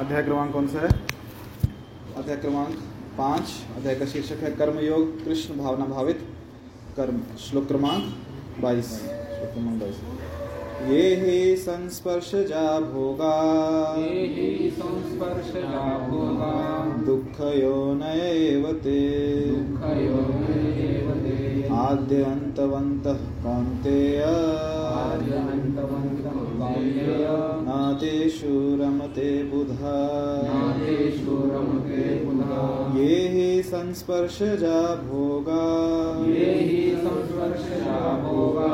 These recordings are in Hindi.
अध्याय क्रमांक कौन सा है? अध्याय क्रमांक पाँच अध्याय का शीर्षक है कर्मयोग कृष्ण भावना भावित कर्म। श्लोक क्रमांक बाईस। श्लोक क्रमांक बाईस। ये हि संस्पर्शजा भोगा। ये हि संस्पर्शजा भोगा। दुःखयोनय एव ते दुःखयोनयेव ते आद्यन्तवन्तः कौन्तेय। आद्यन्तवन्तः कौन्तेय न तेषु रमते बुधा। ये हि संस्पर्शजा भोगा। ये हि संस्पर्शजा भोगा।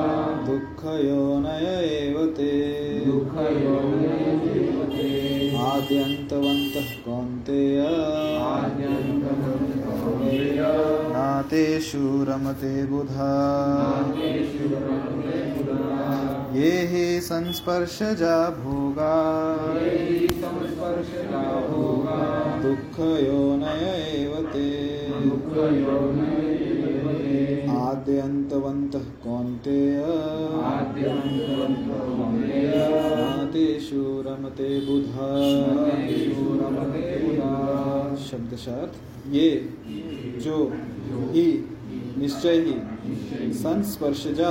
दुःखयोनय एव ते। आद्यन्तवन्तः कौन्तेय। रमते बुधा। नातेषु रमते पुनः ये हि संस्पर्शजा भोगा। दुःखयोनय एव ते आद्यन्तवन्तः कौन्तेय। आद्यन्तवन्तः कौन्तेय रमते बुधा। शब्दशार्थ ये जो ही निश्चय ही संस्पर्शजा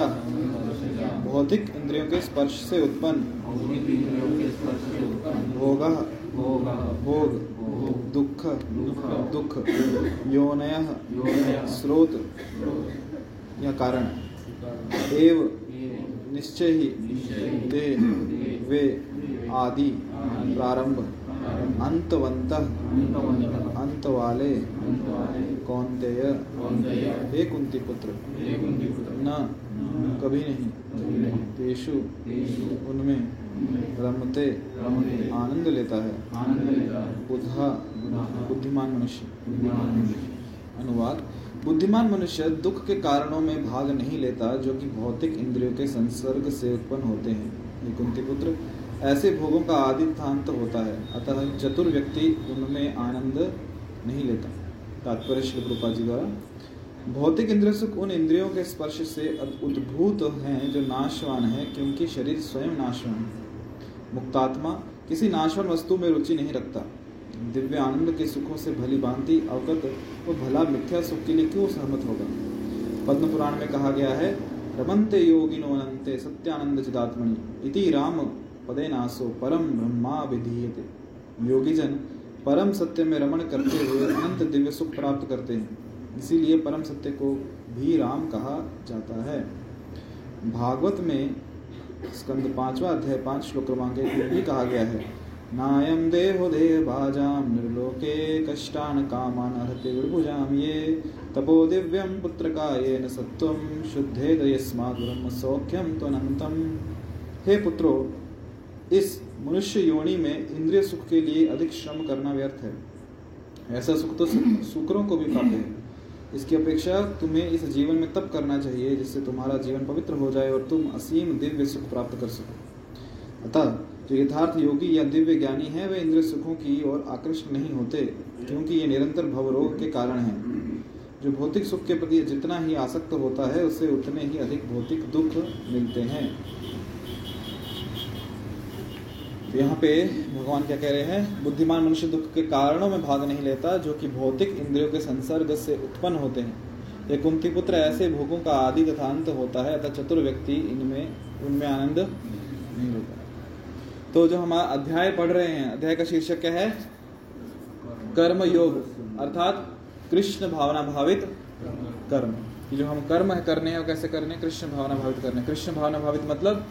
भौतिक इंद्रियों के स्पर्श से उत्पन्न। भोग। भोग। दुख। दुख। योनय। स्रोत। या कारण। एव। निश्चय। ही ते वे। आदि। प्रारंभ। अंतवंत अंत वाले कौनतेय। हे कुंती पुत्र। न। कभी नहीं। तेषु उनमें रमते आनंद लेता है। बुधा बुद्धिमान मनुष्य। अनुवाद बुद्धिमान मनुष्य दुख के कारणों में भाग नहीं लेता जो कि भौतिक इंद्रियों के संसर्ग से उत्पन्न होते हैं। ये कुंती पुत्र ऐसे भोगों का आदि स्थान तो होता है अतः चतुर व्यक्ति उनमें आनंद नहीं लेता। तात्पर्य श्री प्रभुपाद जी द्वारा भौतिक इंद्रिय सुख उन इंद्रियों के स्पर्श से उद्भूत हैं जो नाशवान है, क्योंकि शरीर स्वयं नाशवान है। मुक्तात्मा किसी नाशवान वस्तु में रुचि नहीं रखता। दिव्य आनंद के सुखों से भली भांति अवगत वो भला मिथ्या सुख के लिए क्यों सहमत होगा? पद्म पुराण में कहा गया है, रमन्ते योगिनो अनंते सत्यानंद चिदात्मनि। इति राम पदे नासो परम ब्रह्मा विधीयते। योगीजन परम सत्य में रमण करते हुए अनंत दिव्य सुख प्राप्त करते हैं। इसीलिए परम सत्य को भी राम कहा जाता है। भागवत में स्कंद पांचवा अध्याय पाँच श्लोक क्रमांक में भी कहा गया है नायम देहो देह भाजाम निर्लोके कष्टान कामान हरते विभुजाम ये, तपो दिव्यम पुत्र का ये न सत्वम शुद्धे दयस्मात् ब्रह्म सौख्यम त्वनंतम हे पुत्रो, इस मनुष्य योनि में इंद्रिय सुख के लिए अधिक श्रम करना व्यर्थ है। ऐसा सुख तो शुक्रों को भी प्राप्त है। इसकी अपेक्षा तुम्हें इस जीवन में तप करना चाहिए, जिससे तुम्हारा जीवन पवित्र हो जाए और तुम असीम दिव्य सुख प्राप्त कर सको। अतः, जो यथार्थ योगी या दिव्य ज्ञानी है, वे इंद्रिय सुखों की ओर आकृष्ट नहीं होते, क्योंकि ये निरंतर भवरोग के कारण है। जो भौतिक सुख के प्रति जितना ही आसक्त होता है, उससे उतने ही अधिक भौतिक दुख मिलते हैं। तो यहाँ पे भगवान क्या कह रहे हैं, बुद्धिमान मनुष्य दुख के कारणों में भाग नहीं लेता, जो कि भौतिक इंद्रियों के संसर्ग से उत्पन्न होते हैं। ये कुंती पुत्र ऐसे भोगों का आदि तथा अंत होता है, अतः चतुर व्यक्ति इनमें, उनमें आनंद नहीं लेता तो जो हम अध्याय पढ़ रहे हैं, अध्याय का शीर्षक क्या है? कर्म योग अर्थात कृष्ण भावना भावित कर्म। जो हम कर्म है करने हैं कैसे करने कृष्ण भावना भावित करने कृष्ण भावना भावित मतलब?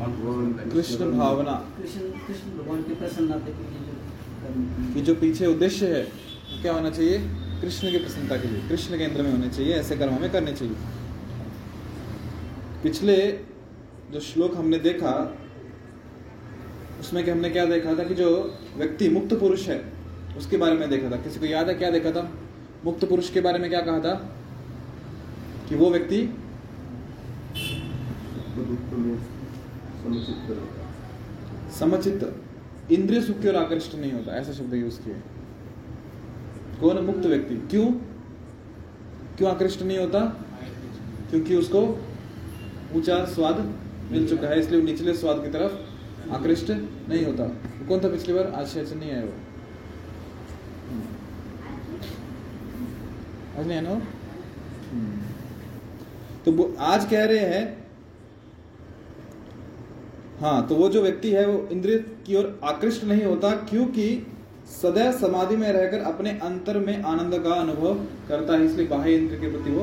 कृष्ण भावना। कृष्ण भगवान की प्रसन्नता के लिए कि जो पीछे उद्देश्य है, वो क्या होना चाहिए? कृष्ण की प्रसन्नता के लिए, कृष्ण केंद्र में होने चाहिए, ऐसे कर्म हमें करने चाहिए। पिछले जो श्लोक हमने देखा, उसमें कि हमने क्या देखा था कि जो व्यक्ति मुक्त पुरुष है, उसके बारे में देखा था। किसी को याद है? क्या देखा था? मुक्त पुरुष के बारे में क्या कहा था? कि वो व्यक्ति समचित इंद्रिय सुख की ओर आकृष्ट नहीं होता, ऐसा शब्द यूज़ किया कौन मुक्त व्यक्ति? क्यों? क्यों आकृष्ट नहीं होता? क्योंकि उसको ऊँचा स्वाद मिल चुका है, इसलिए निचले स्वाद की तरफ़ आकृष्ट नहीं होता। कौन था पिछली बार? आज शायद नहीं आया वो। आज नहीं आया ना तो वो आज कह रहे हैं हाँ तो वो जो व्यक्ति है वो इंद्रिय की ओर आकृष्ट नहीं होता, क्योंकि सदैव समाधि में रहकर अपने अंतर में आनंद का अनुभव करता है, इसलिए बाह्य इंद्र के प्रति वो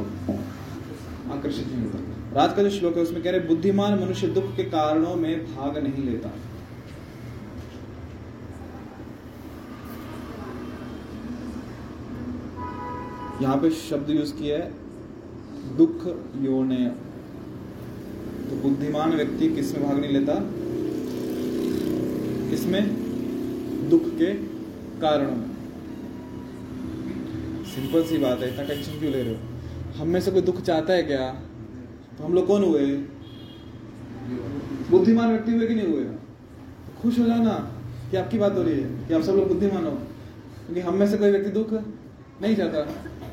आकर्षित नहीं होता। रात का जो श्लोक है, उसमें कह रहे बुद्धिमान मनुष्य दुख के कारणों में भाग नहीं लेता। यहाँ पे शब्द यूज़ किया है, दुख योनय तो बुद्धिमान व्यक्ति किसमें भाग नहीं लेता? किसमें? दुख के कारणों में। सिंपल सी बात है, इतना टेंशन क्यों ले रहे हो? हम में से कोई दुख चाहता है क्या? तो हम लोग कौन हुए? बुद्धिमान व्यक्ति हुए कि नहीं हुए? खुश हो जाओ ना कि आपकी बात हो रही है, कि आप सब लोग बुद्धिमान हो। क्योंकि हम में से कोई व्यक्ति दुख नहीं चाहता।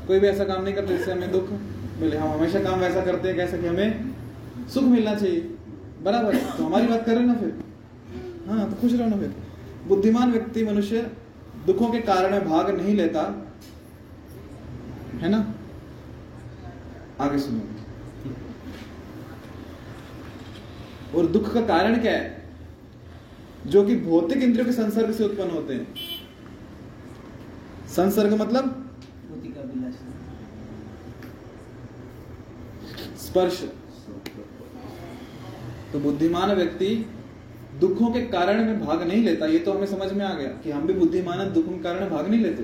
कोई भी ऐसा काम नहीं करता जिससे हमें दुख मिले। हम हमेशा काम वैसा करते हैं कैसा कि हमें सुख मिलना चाहिए। बराबर। तो हमारी बात कर रहे ना फिर? हाँ तो खुश रहो ना फिर। बुद्धिमान व्यक्ति मनुष्य दुखों के कारण भाग नहीं लेता। है ना? आगे सुनो। और दुख का कारण क्या है? जो कि भौतिक इंद्रियों के संसर्ग से उत्पन्न होते हैं। संसर्ग मतलब? स्पर्श। तो बुद्धिमान व्यक्ति दुखों के कारण में भाग नहीं लेता, ये तो हमें समझ में आ गया कि हम भी बुद्धिमान हैं, दुखों के कारण भाग नहीं लेते।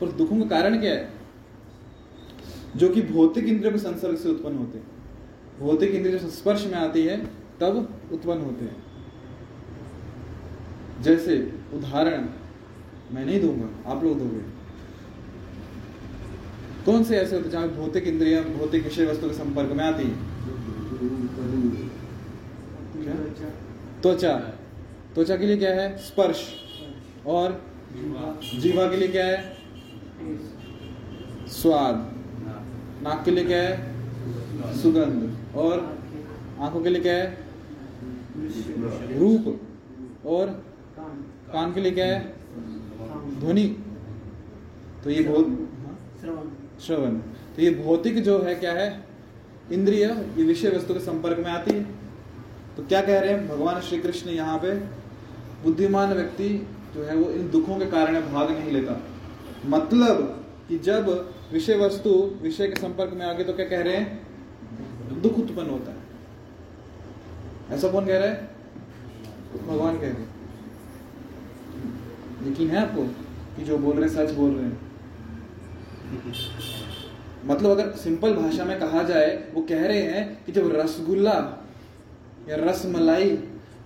पर दुखों का कारण क्या है? जो कि भौतिक इंद्रियों के संसर्ग से उत्पन्न होते हैं। भौतिक इंद्रिय स्पर्श में आती है, तब उत्पन्न होते हैं। जैसे, उदाहरण, मैं नहीं दूँगा, आप लोग दोगे। कौन से ऐसे होते जहाँ भौतिक इंद्रिया, भौतिक विषय वस्तु के संपर्क में आती है क्या? त्वचा। त्वचा के लिए क्या है? स्पर्श। और जीवा के लिए क्या है? स्वाद। नाक के लिए क्या है? सुगंध। और आँखों के लिए क्या है? रूप। और कान के लिए क्या है? ध्वनि। तो ये बहुत श्रवण। तो ये भौतिक जो है क्या है? इंद्रिय। ये विषय वस्तु के संपर्क में आती है। तो क्या कह रहे हैं? भगवान श्री कृष्ण यहाँ पे बुद्धिमान व्यक्ति जो है वो इन दुखों के कारण भाग नहीं लेता। मतलब कि जब विषय वस्तु, विषय के संपर्क में आ तो क्या कह रहे हैं? दुख उत्पन्न होता है। ऐसा कौन कह रहा है? भगवान कह रहे यकीन है आपको कि जो बोल रहे हैं, सच बोल रहे हैं? मतलब अगर सिंपल भाषा में कहा जाए, वो कह रहे हैं कि जब रसगुल्ला या रस मलाई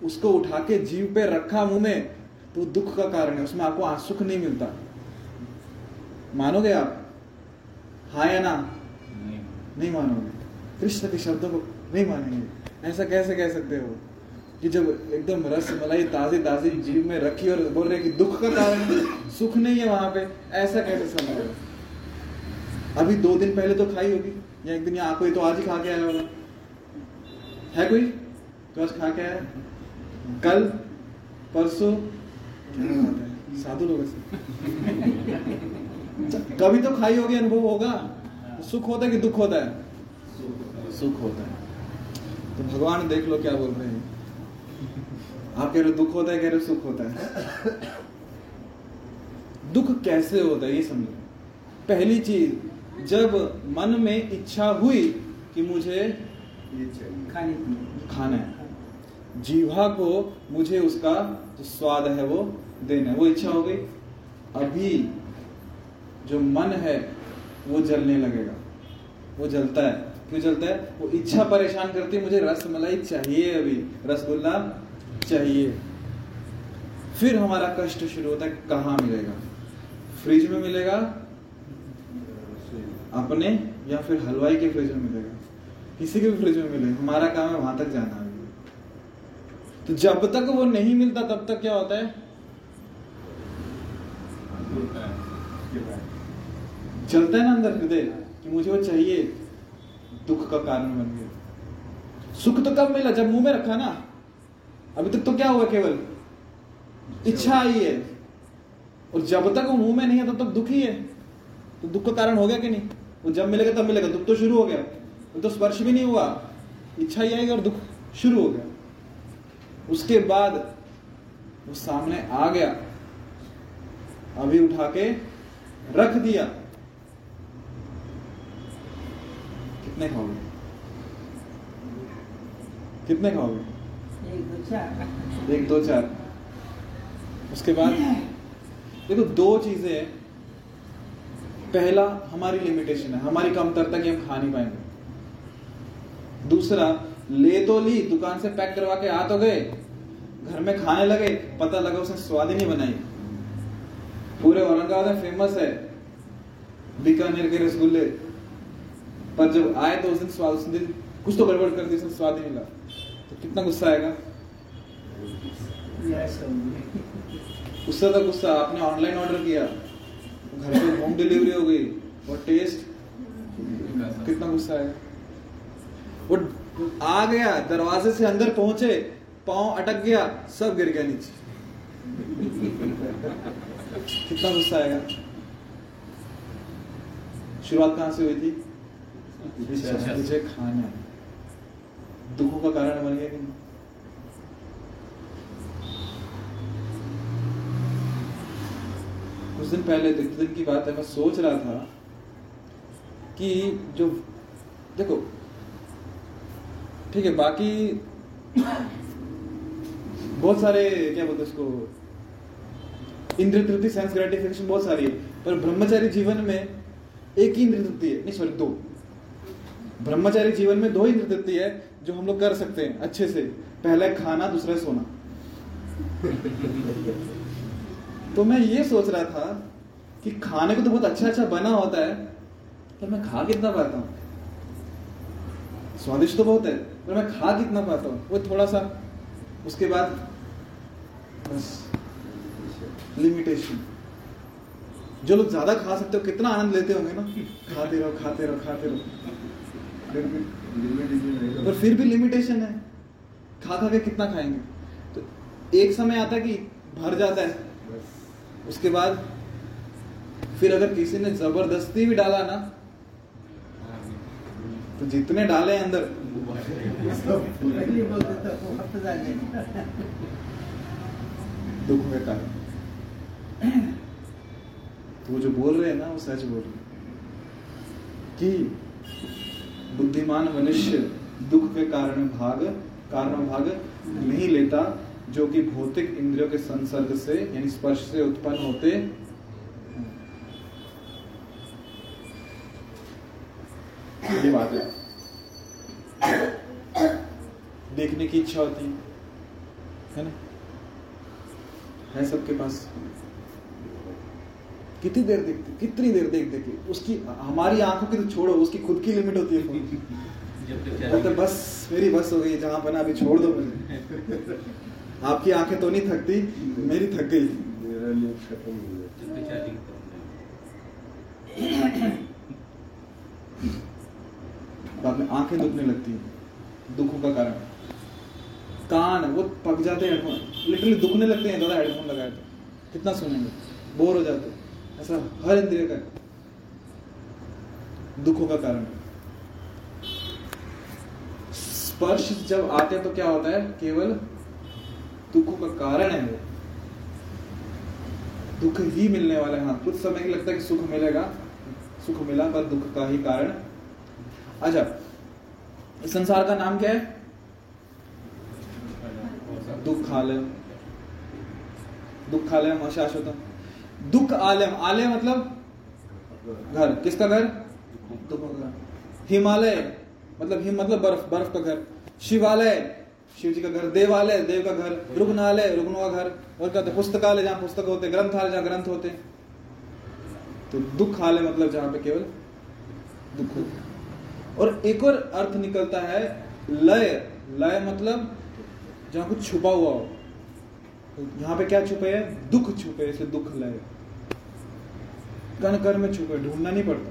उसको उठा के जीव पे रखा मुँह में तो दुख का कारण है। उसमें आपको सुख नहीं मिलता। मानोगे आप? हाँ या ना? नहीं। नहीं मानोगे। कृष्ण के शब्दों को नहीं मानेंगे। ऐसा कैसे कह सकते हो? कि जब एकदम रस मलाई ताजी ताजी जीव में रखी और बोल रहे कि दुख का कारण सुख नहीं है वहाँ पे ऐसा कैसे समझ अभी दो दिन पहले तो खाई होगी या एक दिन यहाँ कोई तो आज ही खा के आया होगा। है कोई? आज खा के आया। कल परसों। क्या बात है साधु लोग कभी तो खाई होगी अनुभव होगा। सुख होता है कि दुख होता है? सुख होता है। तो भगवान देख लो क्या बोल रहे हैं। आप कह रहे हो दुख होता है कह रहे हो सुख होता है। दुख कैसे होता है ये समझो। पहली चीज़ जब मन में इच्छा हुई कि मुझे खाने खाना है। जीवा को मुझे उसका जो स्वाद है वो देना वो इच्छा हो गई। अभी जो मन है, वो जलने लगेगा। वो जलता है। क्यों जलता है? वो इच्छा परेशान करती है, मुझे रस मलाई चाहिए अभी। रसगुल्ला चाहिए। फिर हमारा कष्ट शुरू होता है, कहाँ मिलेगा? फ्रिज में मिलेगा? अपने या फिर हलवाई के फ्रिज में मिलेगा? किसी के भी फ्रिज में मिलेगा। हमारा काम है वहाँ तक जाना। तो जब तक वो नहीं मिलता, तब तक क्या होता है? चलता है ना अंदर हृदय, कि मुझे वो चाहिए। दुख का कारण बन गया। सुख तो कब मिला? जब मुँह में रखा ना। अभी तक तो क्या हुआ केवल? इच्छा आई है। और जब तक वो मुँह में नहीं है, तब तक दुख ही है। तो दुख का कारण हो गया कि नहीं? वो जब मिलेगा, तब मिलेगा। दुख तो शुरू हो गया। तो स्पर्श भी नहीं हुआ। इच्छा ही आएगी और दुख शुरू हो गया। उसके बाद वो सामने आ गया अभी उठा के रख दिया। कितने खाओगे? कितने खाओगे? एक दो चार। एक दो चार। उसके बाद देखो दो चीज़ें हैं। पहला हमारी लिमिटेशन है। हमारी कमतरता कि हम खा नहीं पाएँगे। दूसरा ले तो ली दुकान से पैक करवा के आ तो गए। घर में खाने लगे पता लगा उसने स्वाद ही नहीं बनाई। पूरे औरंगाबाद में फ़ेमस है। बीकानेर के रसगुल्ले। पर जब आए तो उस दिन स्वाद उस दिन कुछ तो गड़बड़ कर दी उसने स्वाद ही नहीं मिला। तो कितना गुस्सा आएगा? उससे तो गुस्सा आपने ऑनलाइन ऑर्डर किया। घर पे होम डिलीवरी हो गई। और टेस्ट कितना गुस्सा है वो आ गया दरवाजे से अंदर पहुँचे। पाँव अटक गया, सब गिर गया नीचे। कितना गुस्सा आएगा? शुरुआत कहाँ से हुई थी। मुझे खाना दुखों का कारण बन गया कि नहीं? कुछ दिन पहले एक दिन की बात है, मैं सोच रहा था कि जो देखो, ठीक है, बाकी बहुत सारे, क्या बोलते उसको इंद्र तृप्ति सेंस ग्रेटिफिकेशन बहुत सारी है। पर ब्रह्मचारी जीवन में एक ही इंद्र तृप्ति है। नहीं सॉरी दो। ब्रह्मचारी जीवन में दो इंद्र तृप्ति है जो हम लोग कर सकते हैं, अच्छे से। पहला खाना, दूसरा सोना। तो मैं ये सोच रहा था कि खाने को तो बहुत अच्छा अच्छा बना होता है, पर मैं खा कितना पाता हूँ? स्वादिष्ट तो बहुत है, पर मैं खा कितना पाता हूँ? वो थोड़ा सा, उसके बाद लिमिटेशन जो लोग ज़्यादा खा सकते हो कितना आनंद लेते होंगे ना? खाते रहो खाते रहो खाते रहो। पर फिर भी लिमिटेशन है। खा खा के कितना खाएँगे? तो एक समय आता है कि भर जाता है। उसके बाद फिर अगर किसी ने ज़बरदस्ती भी डाला ना तो जितने डाले अंदर पहले बोलते थे वो वापस आ गए दुख में कारण तो वो जो बोल रहे हैं ना, वो सच बोल रहे कि बुद्धिमान मनुष्य दुख के कारण भाग कारण भाग नहीं लेता, जो कि भौतिक इंद्रियों के संसर्ग से, यानी स्पर्श से उत्पन्न होते ये बात है। देखने की इच्छा होती है है ना? है सबके पास? कितनी देर देखते कितनी देर देख देखे उसकी हमारी आँखों की तो छोड़ो उसकी खुद की लिमिट होती है फ़ोन जब तो बस मेरी बस हो गई जहाँ बना अभी छोड़ दो मुझे। आपकी आँखें तो नहीं थकती मेरी थक गई। हो बाद में आँखें दुखने लगती हैं दुखों का कारण। कान वो पक जाते हैं हेडफोन लिटरली दुखने लगते हैं दादा हेडफोन लगाए तो। कितना सुनेंगे? बोर हो जाते हैं। ऐसा हर इंद्रिय का है। दुखों का कारण स्पर्श जब आते हैं तो क्या होता है? केवल दुखों का कारण है वो। दुख ही मिलने वाला है। हाँ कुछ समय के लगता है कि सुख मिलेगा। सुख मिला, पर दुख का ही कारण। अच्छा इस संसार का नाम क्या है? दुखालय दुखालय शाश्वतम दुख आलयम आलय मतलब घर। किसका घर? दुखों हिमालय। मतलब हिम मतलब बर्फ़। बर्फ़ का घर। शिवालय। शिव जी का घर। देवालय। देव का घर। रुग्णालय। रुग्णों का घर। और क्या पुस्तकालय, जहाँ पुस्तक होते ग्रंथालय, जहाँ ग्रंथ होते तो दुखालय मतलब जहाँ पे केवल दुख होता और एक और अर्थ निकलता है लय। लय मतलब जहाँ कुछ छुपा हुआ हो। तो यहाँ पे क्या छुपे है? दुख छुपे इसलिए दुख लय कण कण में छुपे, ढूंढना नहीं पड़ता।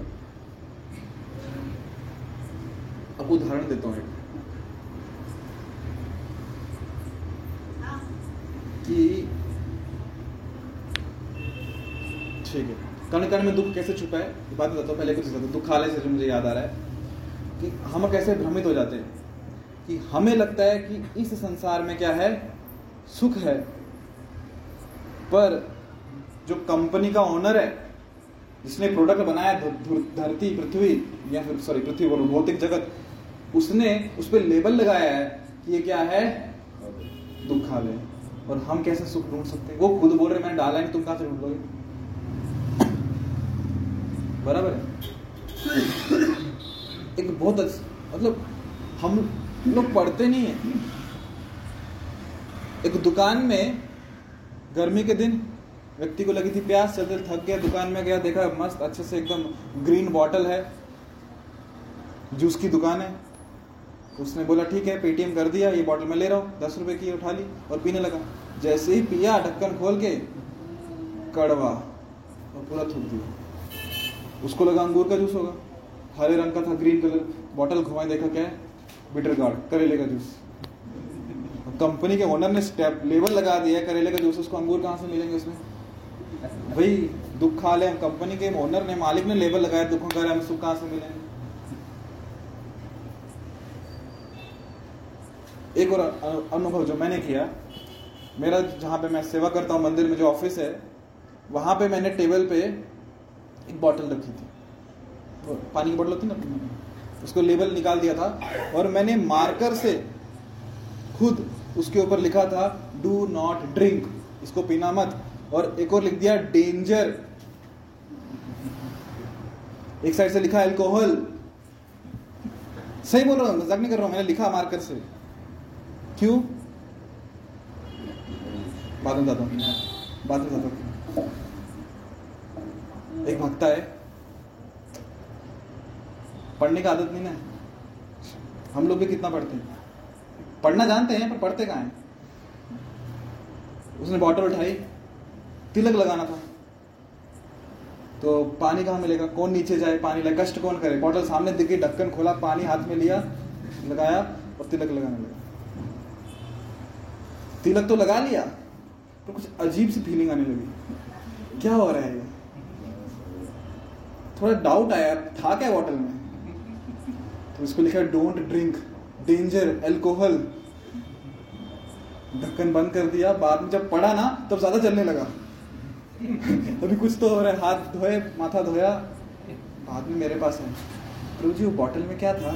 आपको उदाहरण देता हूँ कि ठीक है। कण कण में दुख कैसे छुपा है? बात बताता हूँ, पहले कुछ हूँ। दुखालय से मुझे याद आ रहा है कि हम कैसे भ्रमित हो जाते हैं। कि हमें लगता है कि इस संसार में क्या है? सुख है। पर जो कंपनी का ओनर है, जिसने प्रोडक्ट बनाया धरती, पृथ्वी, या फिर सॉरी पृथ्वी बोलो, भौतिक जगत, उसने उस पर लेबल लगाया है कि ये क्या है? दुखालय। और हम कैसे सुख ढूंढ सकते हैं? वो खुद बोल रहे, मैंने डाला नहीं, तुम कहाँ से ढूंढ लोगे? बराबर है? एक बहुत मतलब हम लोग पढ़ते नहीं है। एक दुकान में गर्मी के दिन व्यक्ति को लगी थी प्यास चलते थक गया, दुकान में गया, देखा मस्त, अच्छे से एकदम ग्रीन बॉटल है। जूस की दुकान है। उसने बोला, ठीक है पेटीएम कर दिया, ये बॉटल मैं ले रहा हूँ। दस रुपए की उठा ली और पीने लगा। जैसे ही पिया, ढक्कन खोल के कड़वा और पूरा थूक दिया। उसको लगा अंगूर का जूस होगा। हरे रंग का था ग्रीन कलर बॉटल घुमाए, देखा क्या है? बिटर गार्ड, करेले का जूस। कंपनी के ओनर ने स्टेप लेबल लगा दिया करेले का जूस, उसको अंगूर कहाँ से मिलेंगे उसमें? भाई दुख खा ले, कंपनी के ओनर ने, मालिक ने लेबल लगाया, दुखों का हम सुख कहाँ से मिलेंगे एक और अनुभव जो मैंने किया, मेरा जहाँ पे मैं सेवा करता हूँ, मंदिर में जो ऑफ़िस है, वहाँ पे मैंने टेबल पे एक बॉटल रखी थी। पानी की बोतल होती ना? उसको लेबल निकाल दिया था और मैंने मार्कर से खुद उसके ऊपर लिखा था डू नॉट ड्रिंक इसको पीना मत। और एक और लिख दिया डेंजर एक साइड से लिखा अल्कोहल सही बोल रहा हूँ, मज़ाक नहीं कर रहा हूँ, मैंने लिखा मार्कर से। क्यों? बाद में बताता हूँ। बाद में हूँ। एक भक्ता है पढ़ने की आदत नहीं ना। हम लोग भी कितना पढ़ते हैं। पढ़ना जानते हैं, पर पढ़ते कहाँ हैं? उसने बॉटल उठाई, तिलक लगाना था। तो पानी कहाँ मिलेगा? कौन नीचे जाए पानी लाए कष्ट कौन करे? बॉटल सामने दिख ढक्कन खोला, पानी हाथ में लिया, लगाया और तिलक लगाने लगा। तिलक तो लगा लिया तो कुछ अजीब सी फीलिंग आने लगी। क्या हो रहा है? थोड़ा डाउट आया, था क्या बॉटल में? तो इसको लिखा है डोंट ड्रिंक डेंजर एल्कोहल ढक्कन बंद कर दिया। बाद में जब पड़ा ना, तब ज़्यादा चलने लगा। अभी कुछ तो हो रहा है। हाथ धोए, माथा धोया। बाद में मेरे पास है प्रभु जी, वो बॉटल में क्या था?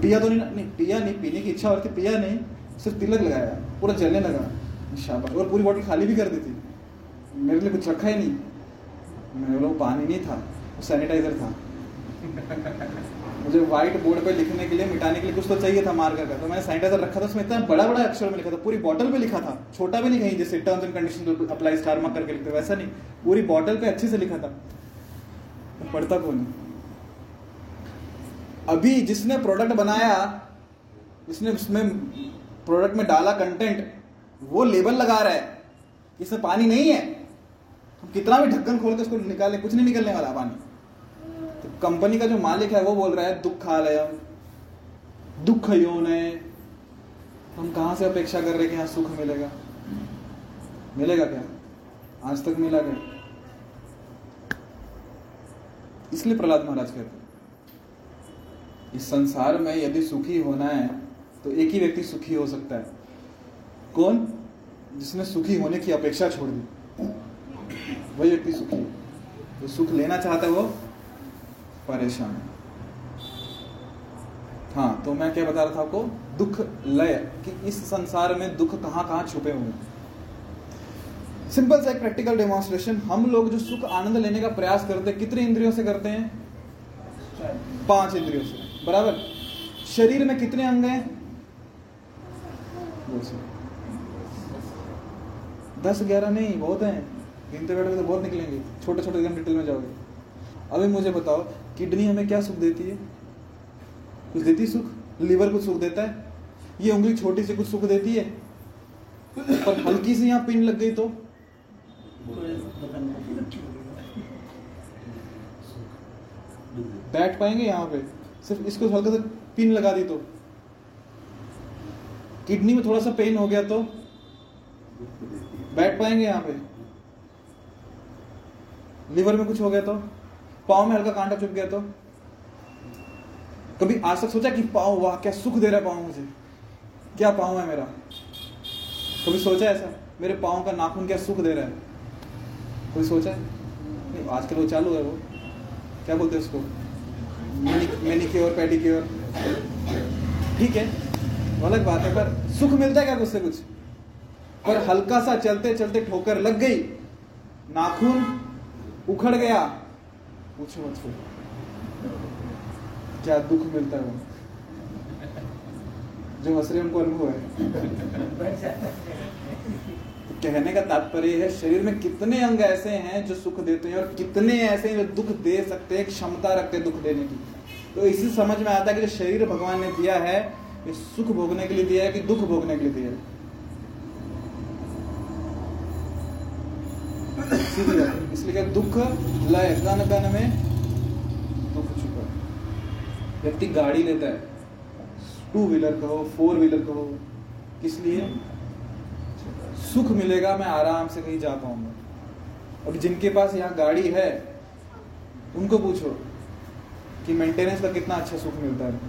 पिया तो नहीं नहीं, पिया नहीं, पीने की इच्छा रही थी, पिया नहीं। सिर्फ़ तिलक लगाया। पूरा जलने लगा। शाबाश। और पूरी बॉटल खाली भी कर दी थी। मेरे लिए कुछ रखा ही नहीं। मेरे वो पानी नहीं था। वो सैनिटाइजर था। मुझे व्हाइट बोर्ड पे लिखने के लिए, मिटाने के लिए कुछ तो चाहिए था मार्कर का। तो मैंने सैनिटाइजर रखा था, उसमें इतना बड़ा बड़ा अक्षर में लिखा था, पूरी बॉटल पे लिखा था। छोटा भी नहीं, कहीं जैसे terms and condition apply star mark करके लिखते वैसा नहीं। पूरी बॉटल पे अच्छे से लिखा था। मैं पढ़ता कौन अभी जिसने प्रोडक्ट बनाया, जिसने उसमें प्रोडक्ट में डाला कंटेंट वो लेबल लगा रहा है इसमें पानी नहीं है। हम कितना भी ढक्कन खोल के उसको निकाले कुछ नहीं निकलने वाला, पानी। तो कंपनी का जो मालिक है वो बोल रहा है दुख खा दुखालयम दुख है हम कहाँ से अपेक्षा कर रहे कि यहाँ सुख मिलेगा? मिलेगा क्या? आज तक मिला क्या? इसलिए प्रहलाद महाराज कहते हैं, इस संसार में यदि सुखी होना है तो एक ही व्यक्ति सुखी हो सकता है। कौन? जिसने सुखी होने की अपेक्षा छोड़ दी। वही व्यक्ति सुखी जो सुख लेना चाहता है वो परेशान। है तो मैं क्या बता रहा था आपको? दुख लय, कि इस संसार में दुख कहाँ कहाँ छुपे हुए हैं। सिंपल सा एक प्रैक्टिकल डेमोन्स्ट्रेशन हम लोग जो सुख आनंद लेने का प्रयास करते हैं, कितने इंद्रियों से करते हैं? पाँच इंद्रियों से। बराबर? शरीर में कितने अंग हैं? दस, ग्यारह नहीं, बहुत हैं। गिनते बैठोगे तो बहुत निकलेंगे। छोटे छोटे एकदम डिटेल में जाओगे। अभी मुझे बताओ किडनी हमें क्या सुख देती है? कुछ देती सुख? लीवर कुछ सुख देता है? ये उंगली छोटी सी कुछ सुख देती है? पर हल्की सी यहाँ पिन लग गई तो? बैठ पाएँगे यहाँ पे? सिर्फ़ इसको हल्का सा पिन लगा दी तो। किडनी में थोड़ा सा पेन हो गया तो? बैठ पाएँगे यहाँ पे? लिवर में कुछ हो गया तो? पाँव में हल्का कांटा चुप गया तो? कभी आज तक सोचा कि पाँव वाह, क्या सुख दे रहा है पाँव मुझे? क्या पाव है मेरा? कभी सोचा ऐसा? मेरे पाँव का नाखून क्या सुख दे रहा है? कोई सोचा? है नहीं, आजकल वो चालू है वो। क्या बोलते हैं उसको? Manicure, pedicure. ठीक है अलग बात है, पर सुख मिलता है क्या उससे कुछ? पर हल्का सा चलते चलते ठोकर लग गई। नाखून उखड़ गया। पूछो फिर। क्या दुख मिलता है जो हंस रहे हैं, उनको अनुभव है। कहने का तात्पर्य है शरीर में कितने अंग ऐसे हैं जो सुख देते हैं और कितने ऐसे हैं जो दुख दे सकते हैं क्षमता रखते हैं दुख देने की। तो इसी समझ में आता है कि जो शरीर भगवान ने दिया है ये सुख भोगने के लिए दिया है कि दुख भोगने के लिए दिया है? सीधी है। इसलिए दुख लय में? दुख छुपा। व्यक्ति गाड़ी लेता है। टू व्हीलर कहो, फोर व्हीलर कहो, किस लिए? सुख मिलेगा, मैं आराम से कहीं जा पाऊँगा। अब जिनके पास यहाँ गाड़ी है, उनको पूछो कि मेंटेनेंस का कितना अच्छा सुख मिलता है।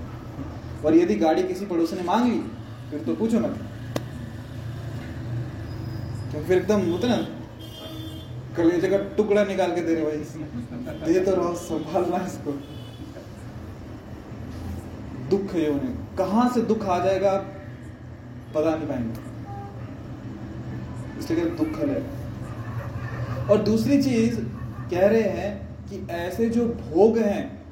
और यदि गाड़ी किसी पड़ोसी ने मांग ली, फिर तो पूछो ना क्योंकि फिर एकदम होता ना कलेजे का टुकड़ा निकाल के दे रहे भाई। इसने ये तो रहो, संभालना इसको। दुख है उन्हें। कहाँ से दुख आ जाएगा आप पता नहीं पाएँगे। इसलिए दुख है और दूसरी चीज़, कह रहे हैं कि ऐसे जो भोग हैं,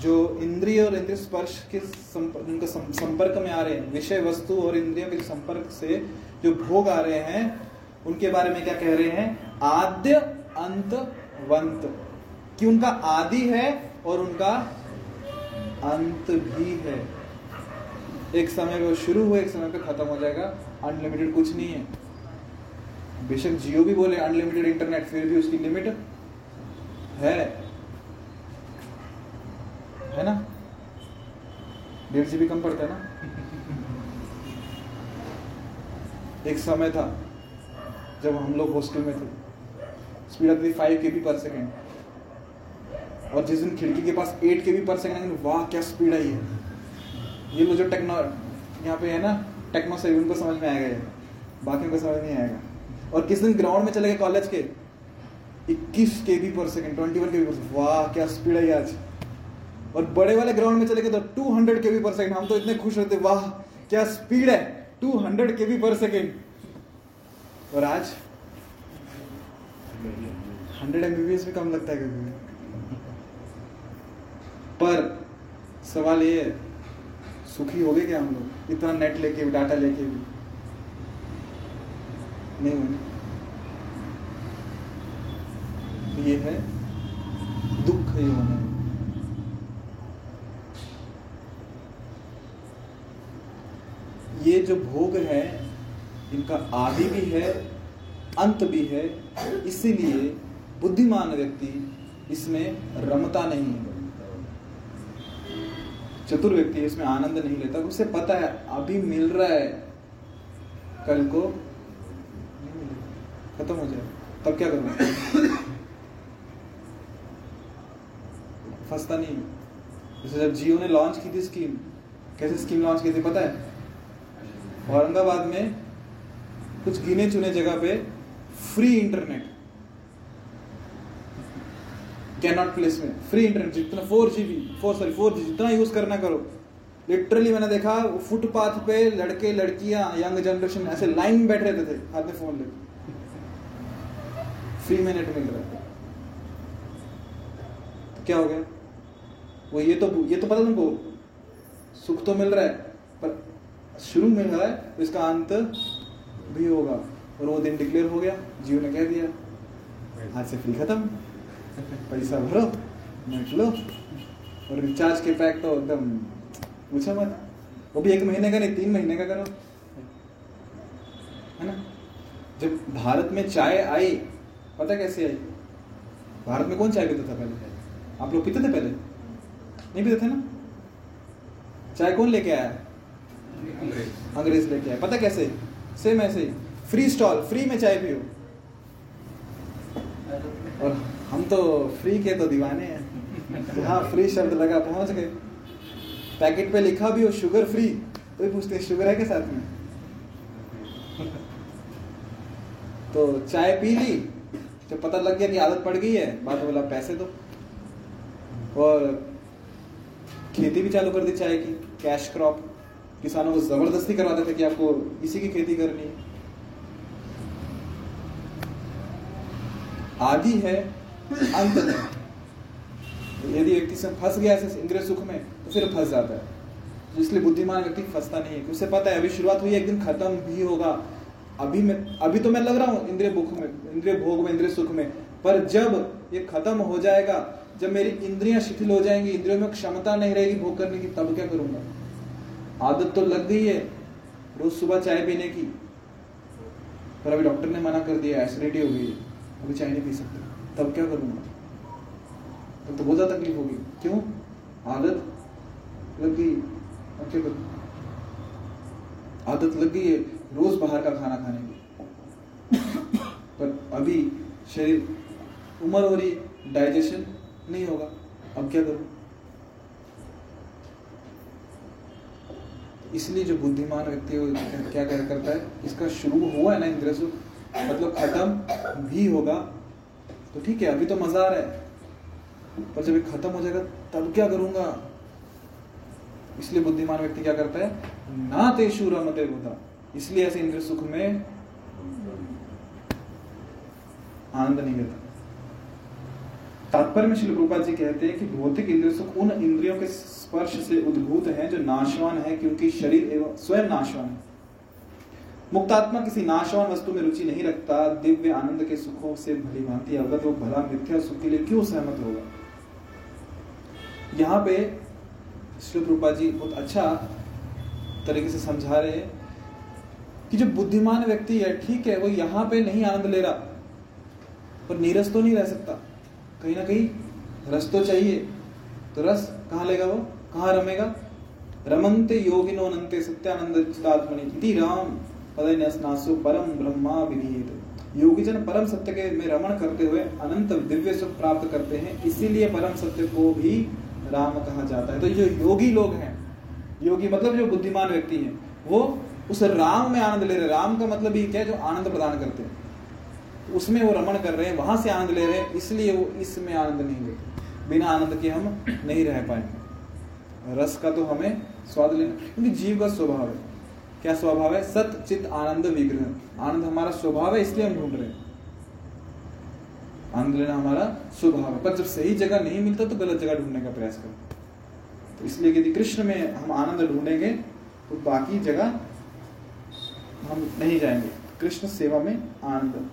जो इंद्रिय और इंद्रिय स्पर्श के संपर्क उनका संपर्क में आ रहे हैं, विषय वस्तु और इंद्रियों के संपर्क से जो भोग आ रहे हैं, उनके बारे में क्या कह रहे हैं? आद्य अंत वंत। कि उनका आदि है और उनका अंत भी है। एक समय पे शुरू हुए एक समय पे खत्म हो जाएगा अनलिमिटेड कुछ नहीं है। बेशक जियो भी बोले अनलिमिटेड इंटरनेट फिर भी उसकी लिमिट है। है ना? डेढ़ जीबी कम पड़ता है ना? एक समय था जब हम लोग हॉस्टल में थे। स्पीड आती थी फाइव के बी पर सेकेंड और जिस दिन खिड़की के पास एट के बी पर सेकेंड वाह, क्या स्पीड आई है। ये लोग जो टेक्नो यहाँ पे है ना टेक्नो से उनको समझ में आएगा ये। बाकी को समझ नहीं आएगा। और किस दिन ग्राउंड में चले गए कॉलेज के? 21 के बी पर सेकेंड 21 के बी पर वाह, क्या स्पीड आई आज। और बड़े वाले ग्राउंड में चले गए तो 200 के बी पर सेकेंड हम तो इतने खुश होते, वाह, क्या स्पीड है। 200 के बी पर सेकेंड और आज 100 एमबीबीएस भी कम लगता है कभी पर सवाल ये है, सुखी हो गए क्या हम लोग? इतना नेट लेके भी डाटा लेके भी? नहीं हुए तो ये है, दुख ये होना ये जो भोग है, इनका आदि भी है अंत भी है, इसीलिए बुद्धिमान व्यक्ति इसमें रमता नहीं है। चतुर व्यक्ति इसमें आनंद नहीं लेता। उसे पता है, अभी मिल रहा है। कल को खत्म हो जाए। तब क्या करूँगा फंसता नहीं जैसे जब जियो ने लॉन्च की थी स्कीम कैसे स्कीम लॉन्च की थी पता है? औरंगाबाद में कुछ गिने चुने जगह पे फ्री इंटरनेट। कैनॉट प्लेस में फ्री इंटरनेट जितना four G B four sorry four G जितना यूज़ करना करो। लिटरली मैंने देखा फुटपाथ पे लड़के, लड़कियाँ यंग जनरेशन ऐसे लाइन में बैठ रहते थे, हाथ में फ़ोन लेके फ्री में नेट मिल रहा तो क्या हो गया? वो ये तो ये तो पता तुमको, सुख तो मिल रहा है, पर शुरू मिल रहा है तो इसका अंत भी होगा। और वो दिन डिक्लेयर हो गया जियो ने कह दिया आज से फ्री खत्म। पैसा भरो नेट लो। और रिचार्ज के पैक तो एकदम पूछो मत। वो भी एक महीने का नहीं तीन महीने का करो। है ना? जब भारत में चाय आई पता कैसे आई? भारत में कौन चाय पीता था पहले? आप लोग पीते थे पहले? नहीं पीते थे ना? चाय कौन लेके आया? अंग्रेज़। अंग्रेज़ लेके आया। पता कैसे? सेम ऐसे ही। फ्री स्टॉल फ्री में चाय पियो। और हम तो फ्री के तो दीवाने हैं। हाँ फ्री शब्द लगा, पहुँच गए। पैकेट पे लिखा भी हो शुगर फ्री तो भी पूछते शुगर है के साथ में? तो चाय पी ली, जब पता लग गया कि आदत पड़ गई है बात बोला, पैसे दो। और खेती भी चालू कर दी चाय की कैश क्रॉप किसानों को ज़बरदस्ती करवाते थे कि आपको इसी की खेती करनी है। आदि है, अंत है यदि व्यक्ति से फंस गया ऐसे इंद्रिय सुख में तो फिर फंस जाता है। तो इसलिए बुद्धिमान व्यक्ति फंसता नहीं है। उसे पता है, अभी शुरुआत हुई, एक दिन खत्म भी होगा। अभी मैं, अभी तो मैं लग रहा हूँ इंद्रिय भूख में, इंद्रिय भोग में, इंद्रिय सुख में। पर जब ये खत्म हो जाएगा, जब मेरी इंद्रियाँ शिथिल हो जाएँगी, इंद्रियों में क्षमता नहीं रहेगी भोग करने की, तब क्या करूँगा? आदत तो लग गई है रोज सुबह चाय पीने की। पर अभी डॉक्टर ने मना कर दिया एसिडिटी हो गई है। अभी चाय नहीं पी सकते। तब क्या करूँगा? तब तो बहुत ज़्यादा तकलीफ़ होगी। क्यों? आदत लग गई। अब क्या करूँ? आदत लग गई है रोज बाहर का खाना खाने की। पर अभी शरीर, उम्र हो रही डाइजेशन नहीं होगा। अब क्या करूँ? इसलिए जो बुद्धिमान व्यक्ति है क्या क्या करता है? इसका शुरू हुआ है ना इंद्रिय सुख मतलब खत्म भी होगा तो ठीक है, अभी तो मज़ा आ रहा है। पर जब ये खत्म हो जाएगा, तब क्या करूँगा? इसलिए बुद्धिमान व्यक्ति क्या करता है? ना तेषु रमते बुधा इसलिए ऐसे इंद्र सुख में आनंद नहीं लेता तात्पर्य में श्री रूपा जी कहते हैं कि भौतिक इंद्रिय सुख उन इंद्रियों के स्पर्श से उद्भूत है जो नाशवान है, क्योंकि शरीर एवं स्वयं नाशवान है। मुक्तात्मा किसी नाशवान वस्तु में रुचि नहीं रखता, दिव्य आनंद के सुखों से भली भांति अवगत वो भला मिथ्या सुख के लिए क्यों सहमत होगा? यहाँ पे श्री रूपा जी बहुत अच्छा तरीके से समझा रहे हैं कि जो बुद्धिमान व्यक्ति है, ठीक है, वो यहाँ पे नहीं आनंद ले रहा, पर नीरस तो नहीं रह सकता। कहीं ना कहीं रस तो चाहिए। तो रस कहाँ लेगा वो? कहाँ रमेगा? रमनते योगिनो नंते सत्यानंद चिदात्मनि इति राम। परम ब्रह्मा विधीयते। योगी जन परम सत्य के में रमण करते हुए अनंत दिव्य सुख प्राप्त करते हैं, इसीलिए परम सत्य को भी राम कहा जाता है। तो जो योगी लोग हैं, योगी मतलब जो बुद्धिमान व्यक्ति हैं, वो उस राम में आनंद ले रहे हैं। राम का मतलब ये क्या है? जो आनंद प्रदान करते हैं। उसमें वो रमण कर रहे हैं, वहाँ से आनंद ले रहे हैं, इसलिए वो इसमें आनंद नहीं लेते। बिना आनंद के हम नहीं रह पाएँगे। रस का तो हमें स्वाद लेना, क्योंकि जीव का स्वभाव है। क्या स्वभाव है? सत, चित, आनंद, विग्रह। आनंद हमारा स्वभाव है, इसलिए हम ढूंढ रहे हैं। आनंद लेना हमारा स्वभाव है। पर जब सही जगह नहीं मिलता तो गलत जगह ढूँढने का प्रयास करें। तो इसलिए यदि कृष्ण में हम आनंद ढूंढेंगे तो बाकी जगह हम नहीं जाएँगे। कृष्ण सेवा में आनंद।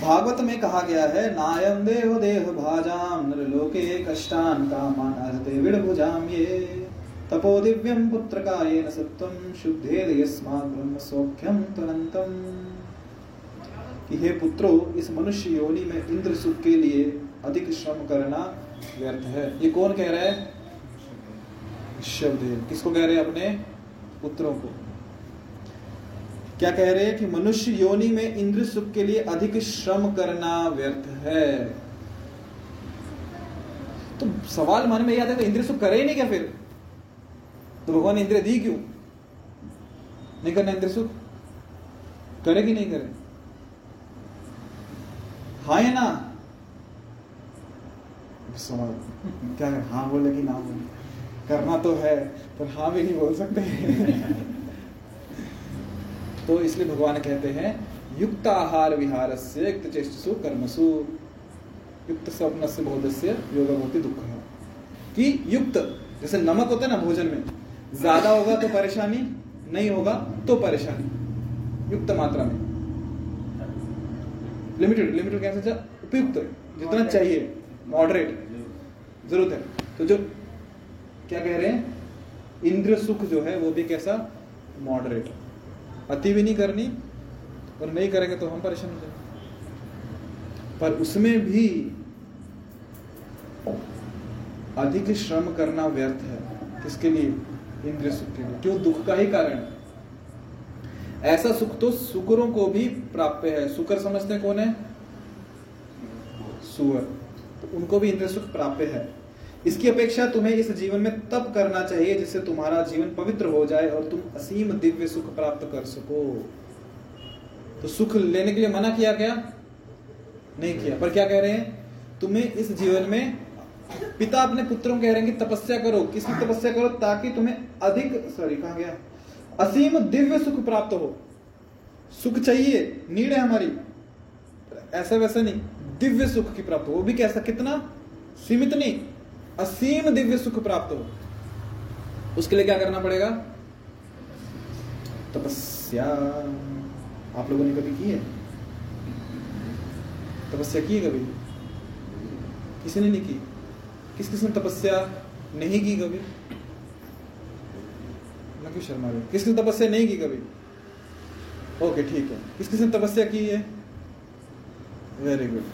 भागवत में कहा गया है नायम देव देह भाजाम नरलोके कष्टान कामान अर्हते विड़भुजाम ये तपो दिव्यम पुत्र कायेन सत्वम शुद्धे यस्मात् ब्रह्म सौख्यम तुरंतम कि हे पुत्रो इस मनुष्य योनि में इंद्र सुख के लिए अधिक श्रम करना व्यर्थ है। ये कौन कह रहा है? शिवदेव किसको कह रहे हैं अपने? पुत्रों को। क्या कह रहे हैं कि मनुष्य योनि में इंद्र सुख के लिए अधिक श्रम करना व्यर्थ है? तो सवाल मन में आता है इंद्र सुख करे ही नहीं क्या फिर? तो भगवान ने इंद्र दी क्यों? नहीं करना इंद्र सुख? करे कि नहीं करे? हाँ या ना? सवाल क्या है? हाँ बोले कि ना बोले? करना तो है, पर हाँ भी नहीं बोल सकते। तो इसलिए भगवान कहते हैं, युक्त आहार विहार से युक्त चेष्टसु, कर्मसु। युक्त स्वप्न से बोध से योग होती दुख। कि युक्त, जैसे नमक होता है ना भोजन में ज़्यादा होगा तो परेशानी नहीं होगा तो परेशानी। युक्त मात्रा में। लिमिटेड लिमिटेड कैसे उपयुक्त। जितना चाहिए। मॉडरेट ज़रूरत है। तो जो क्या कह रहे हैं? इंद्र सुख जो है वो भी कैसा? मॉडरेट अति भी नहीं करनी और नहीं करेंगे तो हम परेशान हो जाएँगे। पर उसमें भी अधिक श्रम करना व्यर्थ है। किसके लिए? इंद्रिय सुख लिए क्यों? दुख का ही कारण है। ऐसा सुख तो सुकरों को भी प्राप्य है। सुकर समझते हैं कौन है? सुअर। तो उनको भी इंद्रिय सुख प्राप्य है। इसकी अपेक्षा तुम्हें इस जीवन में तब करना चाहिए, जिससे तुम्हारा जीवन पवित्र हो जाए और तुम असीम दिव्य सुख प्राप्त कर सको। तो सुख लेने के लिए मना किया क्या? नहीं किया। पर क्या कह रहे हैं? तुम्हें इस जीवन में पिता अपने पुत्रों कह रहे हैं कि तपस्या करो। किसकी तपस्या करो? ताकि तुम्हें अधिक सॉरी कहा गया? असीम दिव्य सुख प्राप्त हो। सुख चाहिए, नीड है हमारी। ऐसा वैसा नहीं, दिव्य सुख की प्राप्त हो। वो भी कैसा कितना? सीमित नहीं, असीम दिव्य सुख प्राप्त हो। उसके लिए क्या करना पड़ेगा? तपस्या। आप लोगों ने कभी की है? तपस्या की है कभी? किसी ने नहीं की? किस किस ने तपस्या नहीं की कभी? मैं क्यों शर्मा रहे किस किसने तपस्या नहीं की कभी? ओके ठीक है। किस किसने तपस्या की है? वेरी गुड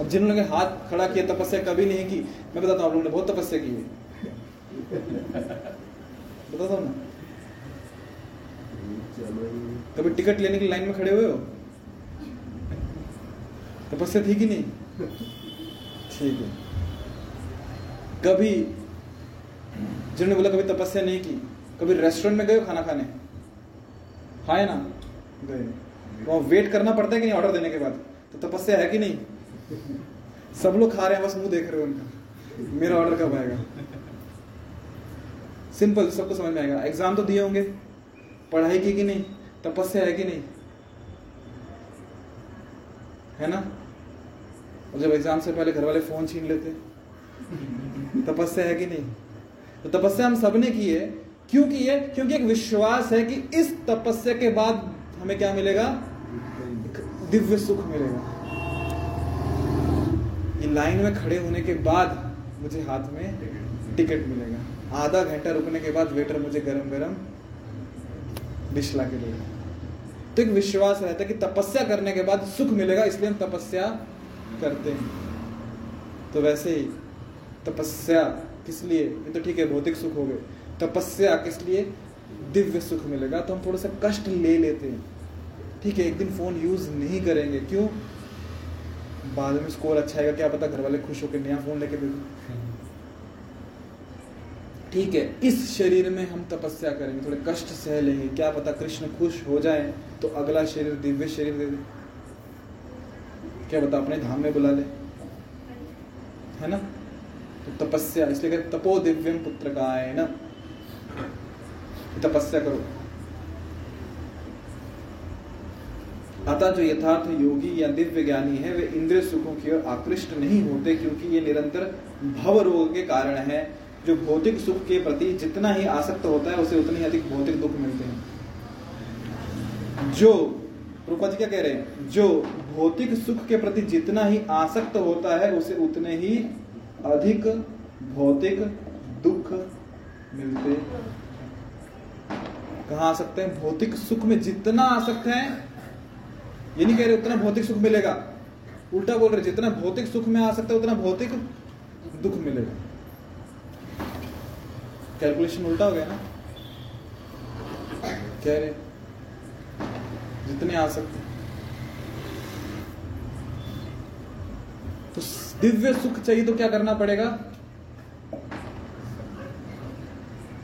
अब जिन्होंने हाथ खड़ा किया, तपस्या कभी नहीं की, मैं बताता हूँ आप लोगों ने बहुत तपस्या की है। बताता हूँ ना? कभी टिकट लेने की लाइन में खड़े हुए हो? तपस्या थी कि नहीं? ठीक है। कभी, जिन्होंने बोला कभी तपस्या नहीं की, कभी रेस्टोरेंट में गए खाना खाने? खाए ना? गए। वहाँ वेट करना पड़ता है कि नहीं ऑर्डर देने के बाद? तो तपस्या है कि नहीं? सब लोग खा रहे हैं, बस मुँह देख रहे हो उनका। मेरा ऑर्डर कब आएगा? सिंपल सबको समझ में आएगा। एग्ज़ाम तो दिए होंगे। पढ़ाई की कि नहीं? तपस्या है कि नहीं? है ना? और जब एग्ज़ाम से पहले घर वाले फ़ोन छीन लेते। तपस्या है कि नहीं? तो तपस्या हम सबने की है। क्यों की है? क्योंकि एक विश्वास है कि इस तपस्या के बाद हमें क्या मिलेगा? दिव्य सुख मिलेगा। ये लाइन में खड़े होने के बाद मुझे हाथ में टिकट मिलेगा। आधा घंटा रुकने के बाद वेटर मुझे गरम गरम डिश ला के देगा तो एक विश्वास रहता है कि तपस्या करने के बाद सुख मिलेगा, इसलिए हम तपस्या करते हैं। तो वैसे ही तपस्या किस लिए? ये तो ठीक है, भौतिक सुख हो गए। तपस्या किस लिए? दिव्य सुख मिलेगा। तो हम थोड़ा सा कष्ट ले लेते हैं। ठीक है, एक दिन फ़ोन यूज़ नहीं करेंगे। क्यों? बाद में स्कोर अच्छा आएगा, क्या पता घर वाले खुश होकर नया फ़ोन लेके दे। ठीक है, इस शरीर में हम तपस्या करेंगे। थोड़े कष्ट सह लेंगे। क्या पता कृष्ण खुश हो जाए तो अगला शरीर दिव्य शरीर दे दे। क्या पता अपने धाम में बुला ले। है ना? तो तपस्या, इसलिए तपो दिव्यम पुत्र का है ना तपस्या करो। अतः जो यथार्थ योगी या दिव्य ज्ञानी है, वे इंद्रिय सुखों की ओर आकृष्ट नहीं होते क्योंकि ये निरंतर भव रोग के कारण है। जो भौतिक सुख के प्रति जितना ही आसक्त होता है, उसे उतने ही अधिक भौतिक दुख मिलते हैं। जो रूपा जी क्या कह रहे हैं? जो भौतिक सुख के प्रति जितना ही आसक्त होता है, उसे उतने ही अधिक भौतिक दुख मिलते कहा आ सकते हैं? भौतिक सुख में जितना आ सकते हैं, ये नहीं कह रहे उतना भौतिक सुख मिलेगा। उल्टा बोल रहे, जितना भौतिक सुख में आ सकता है, उतना भौतिक दुख मिलेगा। कैलकुलेशन उल्टा हो गया ना? कह रहे, जितने आ सकते तो दिव्य सुख चाहिए तो क्या करना पड़ेगा?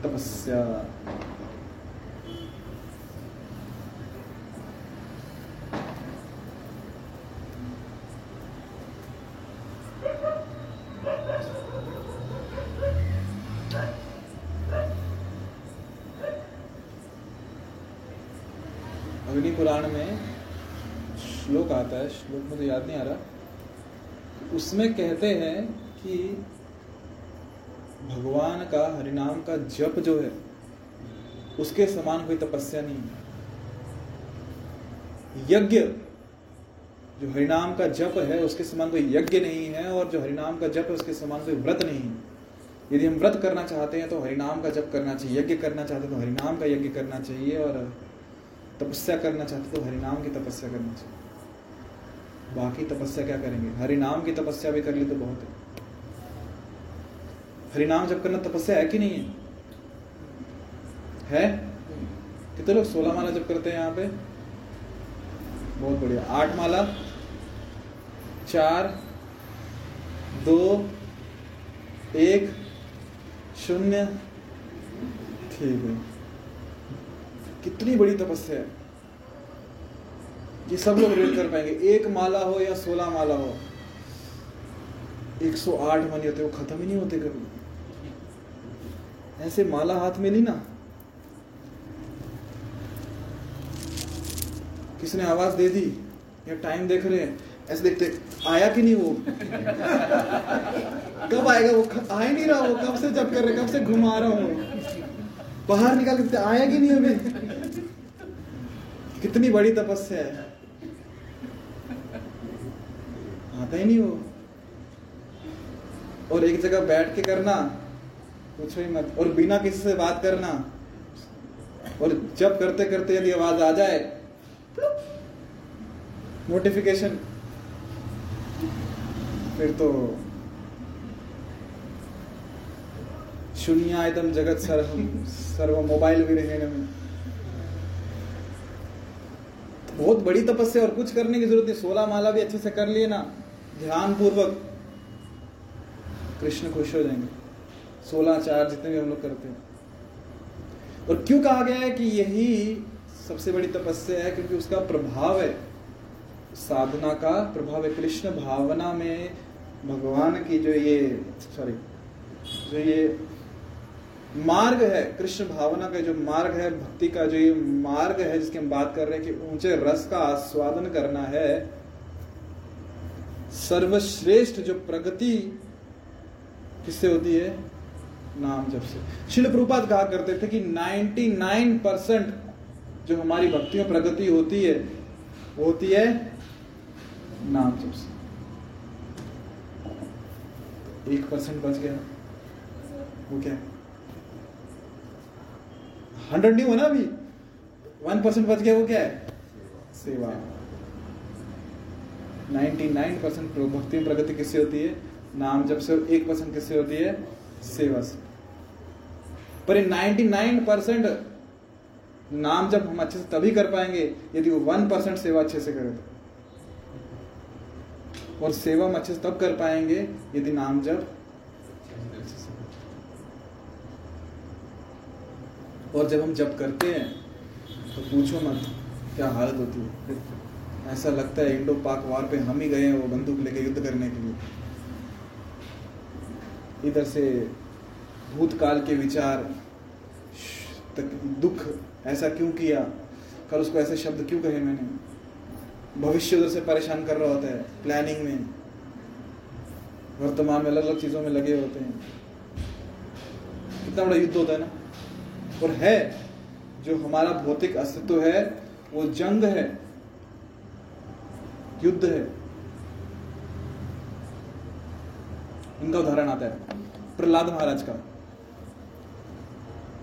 तपस्या। अग्नि पुराण में श्लोक आता है, श्लोक मुझे याद नहीं आ रहा। उसमें कहते हैं कि भगवान का, हरिनाम का जप जो है, उसके समान कोई तपस्या नहीं है। यज्ञ, जो हरिनाम का जप है, उसके समान कोई यज्ञ नहीं है और जो हरिनाम का जप है, उसके समान कोई व्रत नहीं है। यदि हम व्रत करना चाहते हैं तो हरिनाम का जप करना चाहिए, यज्ञ करना चाहते हैं तो हरिनाम का यज्ञ करना चाहिए और तपस्या करना चाहते तो हरिनाम की तपस्या करना चाहिए। बाकी तपस्या क्या करेंगे? हरिनाम की तपस्या भी कर ली तो बहुत है। हरिनाम जब करना, तपस्या है कि नहीं है? है? कितने लोग? सोलह माला जब करते हैं यहाँ पे। बहुत बढ़िया। आठ माला। चार, दो, एक, शून्य। ठीक है। कितनी बड़ी तपस्या है? ये सब लोग रीड कर पाएँगे। एक माला हो या सोलह माला हो 108 मनी होते, वो खत्म ही नहीं होते कभी। ऐसे माला हाथ में ली ना। किसने आवाज़ दे दी? या टाइम देख रहे हैं? ऐसे देखते, आया कि नहीं वो? कब आएगा वो? आ ही नहीं रहा वो। कब से जब कर रहे, कब से घुमा रहा हूँ? बाहर निकाल के आया कि नहीं अभी? कितनी बड़ी तपस्या है। आता ही नहीं वो और एक जगह बैठ के करना, कुछ ही मत और बिना किसी से बात करना। और जब करते करते यदि आवाज़ आ जाए नोटिफिकेशन फिर तो शून्यायतम जगत सर्व सर्व मोबाइल भी रहे में बहुत बड़ी तपस्या और कुछ करने की ज़रूरत नहीं। सोलह माला भी अच्छे से कर लिए ना। ध्यान पूर्वक कृष्ण खुश हो जाएँगे। सोलह चार जितने भी हम लोग करते हैं। और क्यों कहा गया है कि यही सबसे बड़ी तपस्या है? क्योंकि उसका प्रभाव है। साधना का प्रभाव है। कृष्ण भावना में भगवान की जो ये सॉरी जो ये मार्ग है, कृष्ण भावना का जो मार्ग है, भक्ति का जो ये मार्ग है जिसकी हम बात कर रहे हैं कि ऊँचे रस का आस्वादन करना है सर्वश्रेष्ठ जो प्रगति किससे होती है? नाम जब से। शिल प्रभुपाद कहा करते थे कि 99 परसेंट जो हमारी भक्तियों प्रगति होती है, वो होती है नाम जब से। एक परसेंट बच गया। वो क्या? हंड्रेड नहीं हुआ ना अभी? वन परसेंट बच गया, वो क्या है? सेवा। 99 परसेंट भक्ति प्रगति किससे होती है? नाम जब से एक परसेंट किससे होती है? सेवा से। पर ये 99 परसेंट नाम जब हम अच्छे से तभी कर पाएँगे यदि वो वन परसेंट सेवा अच्छे से करें तो। और सेवा हम अच्छे से तब कर पाएँगे यदि नाम जब और जब हम जब करते हैं तो पूछो मत, क्या हालत होती है? ऐसा लगता है इंडो पाक वार पे हम ही गए हैं वो बंदूक लेके युद्ध करने के लिए। इधर से भूतकाल के विचार, तक दुख, ऐसा क्यों किया? कल उसको ऐसे शब्द क्यों कहे मैंने? भविष्य उधर से परेशान कर रहा होता है प्लानिंग में। वर्तमान में अलग अलग चीज़ों में लगे होते हैं। कितना बड़ा युद्ध होता है ना? और है, जो हमारा भौतिक अस्तित्व है, वो जंग है। युद्ध है। इनका उदाहरण आता है, प्रहलाद महाराज का।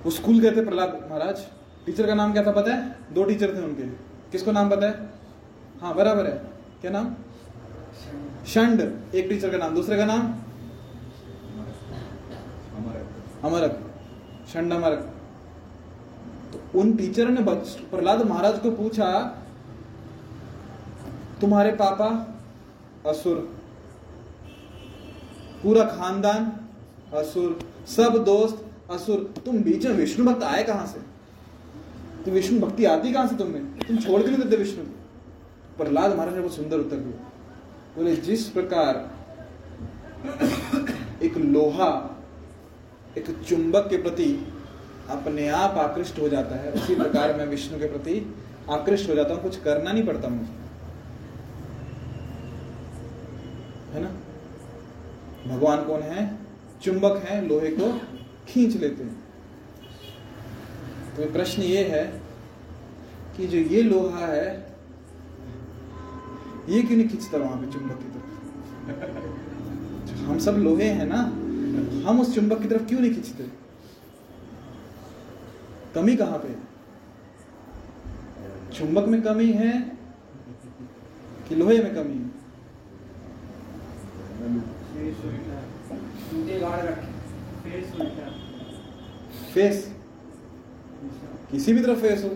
वो स्कूल गए थे प्रहलाद महाराज। टीचर का नाम क्या था पता है? दो टीचर थे उनके। किसको नाम पता है? हाँ बराबर है। क्या नाम? शंड। एक टीचर का नाम। दूसरे का नाम? अमरक। शंड अमरक। तो उन टीचर ने प्रहलाद महाराज को पूछा तुम्हारे पापा, असुर पूरा खानदान, असुर, सब दोस्त, असुर, तुम बीच में विष्णु भक्त आए कहाँ से? तो विष्णु भक्ति आती कहाँ से तुम्हें? तुम छोड़ के नहीं देते विष्णु? को प्रहलाद महाराज ने बहुत सुंदर उत्तर दिया। बोले, जिस प्रकार एक लोहा, एक चुंबक के प्रति अपने आप आकृष्ट हो जाता है, उसी प्रकार मैं विष्णु के प्रति आकृष्ट हो जाता हूँ, कुछ करना नहीं पड़ता मुझे। है ना? भगवान कौन है? चुंबक है, लोहे को खींच लेते हैं। तो प्रश्न ये है कि जो ये लोहा है, ये क्यों नहीं खींचता वहाँ पे चुंबक की तरफ़? हम सब लोहे हैं ना, हम उस चुंबक की तरफ़ क्यों नहीं खींचते? कमी कहाँ पे है? चुंबक में कमी है कि लोहे में कमी है? उल्टे गाड़ रखे। फेस उल्टा फेस किसी भी तरफ़ फेस हो।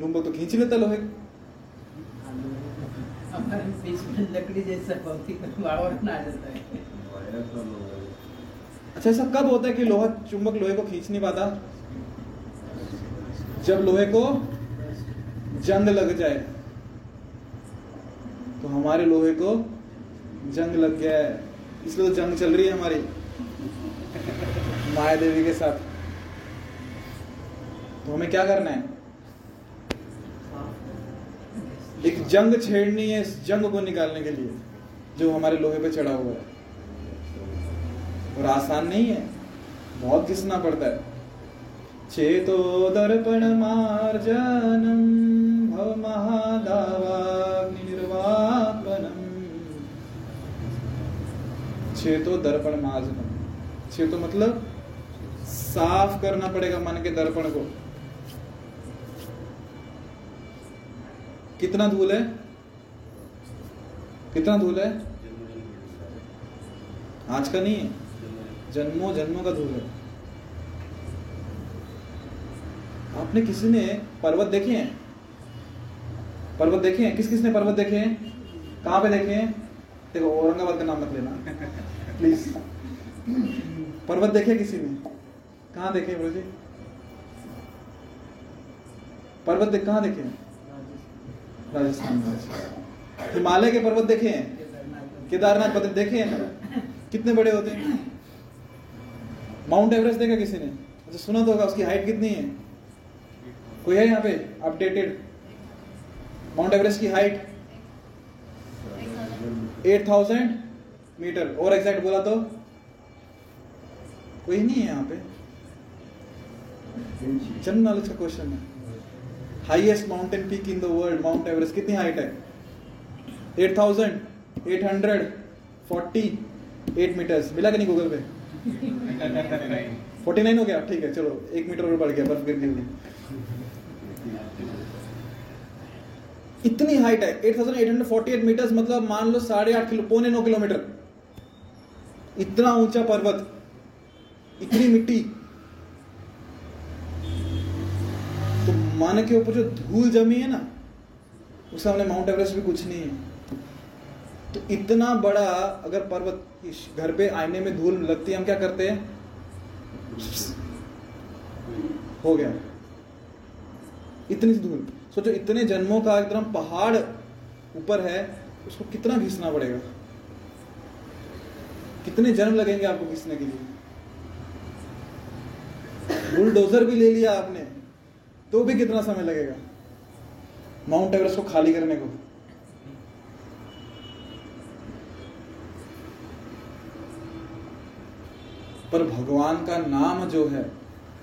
चुंबक तो खींच लेता लोहे। लकड़ी जैसा जाता है। अच्छा ऐसा कब होता है कि लोहा चुंबक लोहे को खींच नहीं पाता? जब लोहे को जंग लग जाए तो हमारे लोहे को जंग लग गया है। इसलिए तो जंग चल रही है हमारी। माया देवी के साथ। तो हमें क्या करना है? एक जंग छेड़नी है इस जंग को निकालने के लिए, जो हमारे लोहे पे चढ़ा हुआ है। और आसान नहीं है, बहुत घिसना पड़ता है। चेतो दर्पण मार्जनम, भव महादावाग्निर्वापनम चेतो दर्पण मार्जनम चेतो मतलब साफ़ करना पड़ेगा मन के दर्पण को। कितना धूल है? कितना धूल है? आज का नहीं है? जन्मों जन्मों का धूल है। आपने किसी ने पर्वत देखे हैं? पर्वत देखे हैं? किस किस ने पर्वत देखे हैं? कहाँ पे देखे हैं? देखो, औरंगाबाद का नाम मत लेना। प्लीज़ पर्वत देखे किसी ने? कहाँ देखे ब्रो जी? पर्वत देख कहाँ देखे? राजस्थान। में। हिमालय के पर्वत देखे हैं? केदारनाथ पर्वत देखे हैं? कितने बड़े होते हैं? माउंट एवरेस्ट देखा किसी ने? अच्छा सुना तो होगा, उसकी हाइट कितनी है? कोई है यहाँ पे? अपडेटेड माउंट एवरेस्ट की हाइट 8000 मीटर, और एग्जैक्ट बोला तो? कोई नहीं है यहाँ पे। जनरल नॉलेज का क्वेश्चन है। Highest mountain peak in the world Mount Everest कितनी हाइट है? 8848 मीटर्स मिला कि नहीं गूगल पे? 49 हो गया। ठीक है, चलो, एक मीटर और बढ़ गया, बर्फ़ गिर गई इतनी हाइट है 8848 मीटर्स मतलब मान लो साढ़े आठ किलो, पौने नौ किलोमीटर। इतना ऊँचा पर्वत, इतनी मिट्टी। तो मन के ऊपर जो धूल जमी है ना उस सामने माउंट एवरेस्ट भी कुछ नहीं है। तो इतना बड़ा अगर पर्वत घर पे आईने में धूल लगती है, हम क्या करते हैं? हो गया। इतनी धूल। सोचो, इतने जन्मों का एकदम पहाड़ ऊपर है, उसको कितना घिसना पड़ेगा? कितने जन्म लगेंगे आपको घिसने के लिए? बुलडोजर भी ले लिया आपने तो भी कितना समय लगेगा? माउंट एवरेस्ट को खाली करने को। पर भगवान का नाम जो है,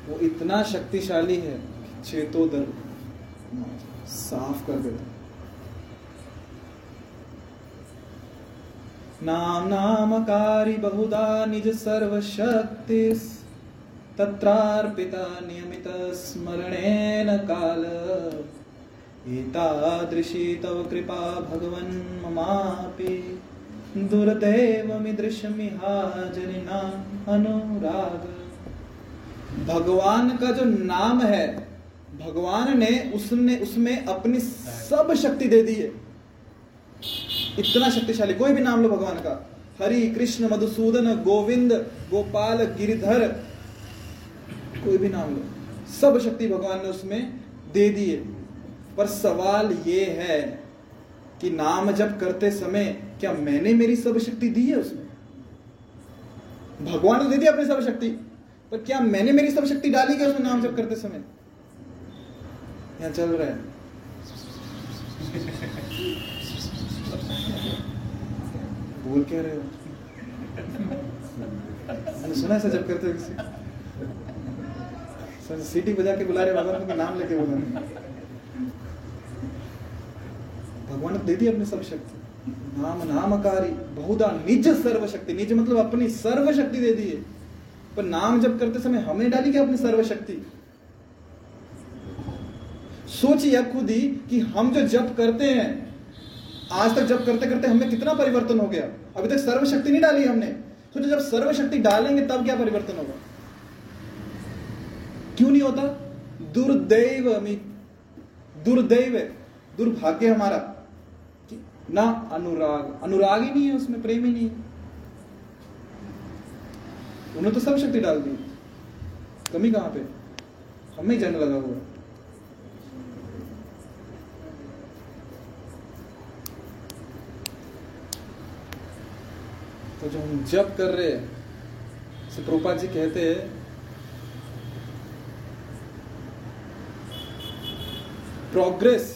वो इतना शक्तिशाली है कि चेतोदर साफ़ कर देता नाम नामकारी बहुधा निज सर्वशक्ति तत्रार्पिता नियमित स्मरणेन काल। एतादृशी तव कृपा भगवन् ममापि। दुर्दैवमिदृशमिहाजनिना अनुराग। भगवान का जो नाम है, भगवान ने उसने, उसमें अपनी सब शक्ति दे दी है। इतना शक्तिशाली, कोई भी नाम लो भगवान का। हरि कृष्ण मधुसूदन गोविंद गोपाल गिरिधर, कोई भी नाम लो। सब शक्ति भगवान ने उसमें दे दी है पर सवाल ये है कि नाम जप करते समय क्या मैंने मेरी सब शक्ति दी है उसमें? भगवान ने दे दी अपनी सब शक्ति, पर क्या मैंने मेरी सब शक्ति डाली क्या उसमें नाम जप करते समय? यहाँ चल रहा है। बोल क्या रहे हो? सुना ऐसा जब करते हो सर, सीटी बजा के बुला रहे भगवान का नाम लेके बोल। भगवान ने दे दी अपनी सब शक्ति नाम, नामकारी, बहुधा, निज सर्व शक्ति निज मतलब अपनी सर्व शक्ति दे दी है। पर नाम जब करते समय हमने डाली क्या अपनी सर्वशक्ति? सोचिए खुद ही कि हम जो जप करते हैं आज तक जब करते करते हमें कितना परिवर्तन हो गया? अभी तक सर्वशक्ति नहीं डाली हमने। सोचो जब सर्वशक्ति डालेंगे, तब क्या परिवर्तन होगा? क्यों नहीं होता? दुर्दैव मी दुर्दैव दुर्भाग्य हमारा। ना अनुराग। अनुराग ही नहीं है उसमें, प्रेम ही नहीं है। उन्होंने तो सब शक्ति डाल दी। कमी कहाँ पे? हमें जंग लगा हुआ तो जो हम जप कर रहे हैं से प्रोपा जी कहते हैं progress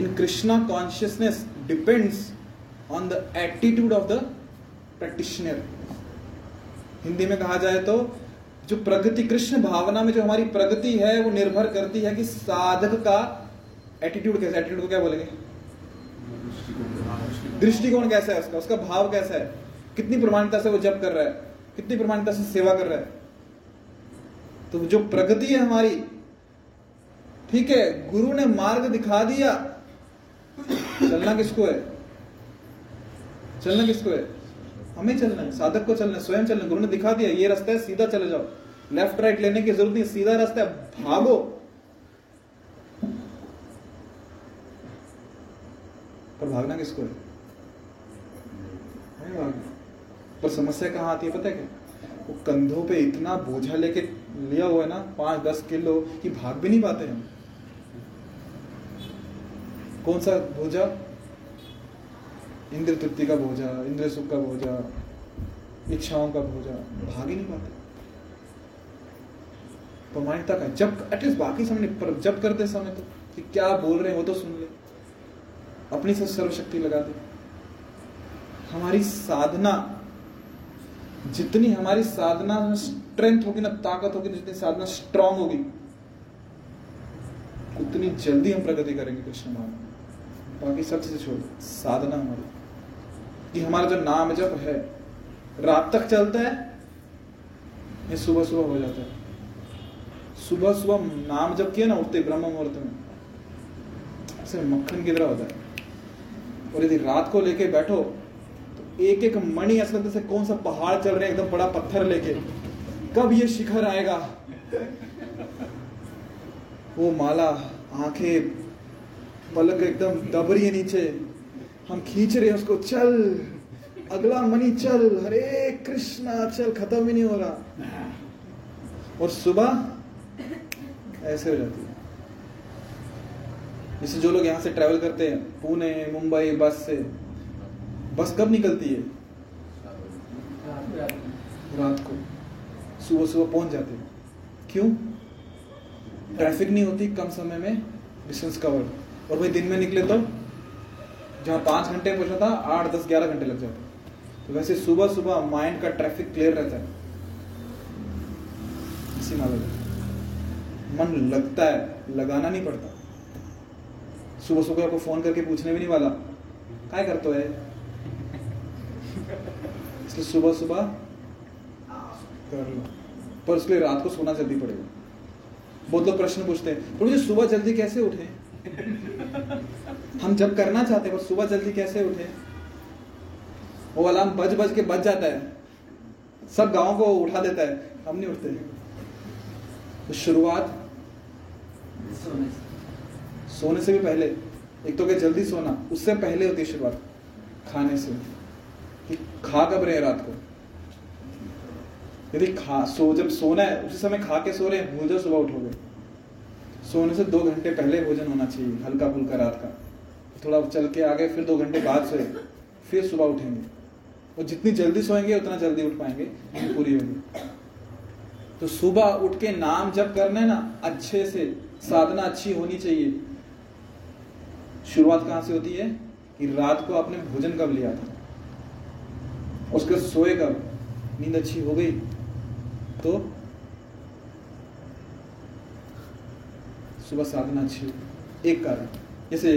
in krishna consciousness depends on the attitude of the practitioner. Hindi में कहा जाए तो जो प्रगति, कृष्ण भावना में जो हमारी प्रगति है, वो निर्भर करती है कि साधक का एटीट्यूड कैसा एटीट्यूड को क्या बोलेंगे? दृष्टिकोण कैसा है उसका? उसका भाव कैसा है? कितनी प्रमाणिकता से वो जप कर रहा है? कितनी प्रमाणिकता से सेवा कर रहा है? तो जो प्रगति है हमारी, ठीक है, गुरु ने मार्ग दिखा दिया, चलना किसको है? चलना किसको है? हमें चलना है, साधक को चलना है, स्वयं चलना। गुरु ने दिखा दिया, ये रास्ता है, सीधा चले जाओ। लेफ़्ट राइट लेने की ज़रूरत नहीं सीधा रास्ता है, भागो। पर भागना किसको है? पर समस्या कहाँ आती है पता है क्या? वो कंधों पे इतना बोझा लेके लिया हुआ है ना, पाँच, दस किलो, कि भाग भी नहीं पाते हम। कौन सा बोझा? इंद्र तृप्ति का बोझा, इंद्र सुख का बोझा, इच्छाओं का बोझा, भाग ही नहीं पाते। प्रमाणिकता का जब एटलीस्ट बाकी समय पर जब करते समय तो कि क्या बोल रहे हैं तो सुन ले। अपनी सर्वशक्ति लगा दे। हमारी साधना, जितनी हमारी साधना में स्ट्रेंथ होगी ना, ताकत होगी ना जितनी साधना स्ट्रांग होगी, उतनी जल्दी हम प्रगति करेंगे कृष्ण भाव बाकी सब चीज़ें छोड़, साधना हमारी। कि हमारा जो नाम जप है, रात तक चलता है, ये सुबह सुबह हो जाता है। सुबह सुबह नाम जप किया ना, उठते ब्रह्म मुहूर्त में ऐसे मक्खन की तरह होता है। और यदि रात को लेके बैठो एक एक मणि ऐसा लगता कौन सा पहाड़ चल रहे हैं, एकदम बड़ा पत्थर लेके। कब ये शिखर आएगा? वो माला, आँखें पलक एकदम दब रही है नीचे। हम खींच रहे हैं उसको, चल, अगला मणि चल, हरे कृष्णा, चल, खत्म ही नहीं हो रहा। और सुबह ऐसे हो जाती है। जैसे जो लोग यहाँ से ट्रैवल करते हैं, पुणे, मुंबई, बस से बस कब निकलती है? रात को। सुबह सुबह पहुँच जाते हैं। क्यों? ट्रैफ़िक नहीं होती कम समय में डिस्टेंस कवर और भाई दिन में निकले तो जहाँ पाँच घंटे पहुँचना था, आठ, दस, ग्यारह घंटे लग जाते। तो वैसे सुबह सुबह माइंड का ट्रैफ़िक क्लियर रहता है। इसी मालूम है मन लगता है, लगाना नहीं पड़ता। सुबह सुबह आपको फ़ोन करके पूछने भी नहीं वाला। क्या करते है इसलिए सुबह सुबह कर लो। पर उसके लिए रात को सोना जल्दी पड़ेगा। बहुत लोग प्रश्न पूछते हैं, प्रभु जी, सुबह जल्दी कैसे उठे? हम जब करना चाहते हैं, पर सुबह जल्दी कैसे उठे? वो अलार्म बज बज के बज जाता है। सब गाँव को उठा देता है। हम नहीं उठते। तो शुरुआत सोने से भी पहले। एक तो क्या जल्दी सोना, उससे पहले होती है शुरुआत, खाने से। कि खा कब रहे हैं रात को? यदि खा, सो, जब सोना है, उसी समय खा के सो रहे हैं, भूल जाओ, सुबह उठोगे। सोने से दो घंटे पहले भोजन होना चाहिए, हल्का फुल्का रात का। थोड़ा चल के आगे, फिर दो घंटे बाद सोए, फिर सुबह उठेंगे। और जितनी जल्दी सोएँगे, उतना जल्दी उठ पाएँगे पूरी होगी। तो सुबह उठ के नाम जब करना है ना, अच्छे से, साधना अच्छी होनी चाहिए। शुरुआत कहाँ से होती है? कि रात को आपने भोजन कब लिया था? उसके बाद सोए कब नींद अच्छी हो गई तो सुबह साधना अच्छी एक कारण, जैसे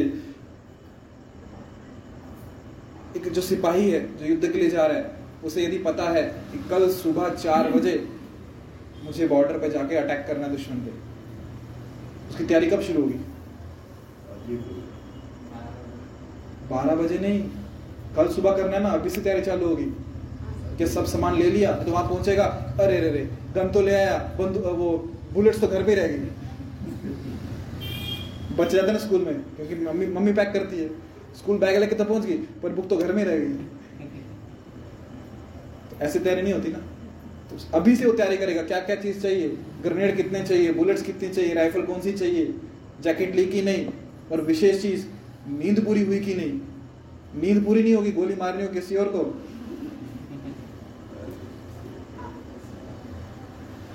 एक जो सिपाही है, जो युद्ध के लिए जा रहा है, उसे यदि पता है कि कल सुबह चार बजे मुझे बॉर्डर पर जाके अटैक करना है दुश्मन पे, उसकी तैयारी कब शुरू होगी? बारह बजे नहीं कल सुबह करना है ना, अभी से तैयारी चालू होगी। कि सब सामान ले लिया तो वहाँ पहुंचेगा, अरे रे रे गन तो ले आया, बंदू, वो बुलेट्स तो घर ही रह गई। बच जाते ना स्कूल में, क्योंकि मम्मी मम्मी पैक करती है। स्कूल बैग लेके तो पहुँच गई, पर बुक तो घर में रह गई। तो ऐसी तैयारी नहीं होती ना। तो अभी से वो तैयारी करेगा, क्या क्या चीज़ चाहिए? ग्रेनेड कितने चाहिए? बुलेट्स कितनी चाहिए? राइफल कौन सी चाहिए? जैकेट ली की नहीं? और विशेष चीज़, नींद पूरी हुई कि नहीं? नींद पूरी नहीं होगी, गोली मारनी हो किसी और को।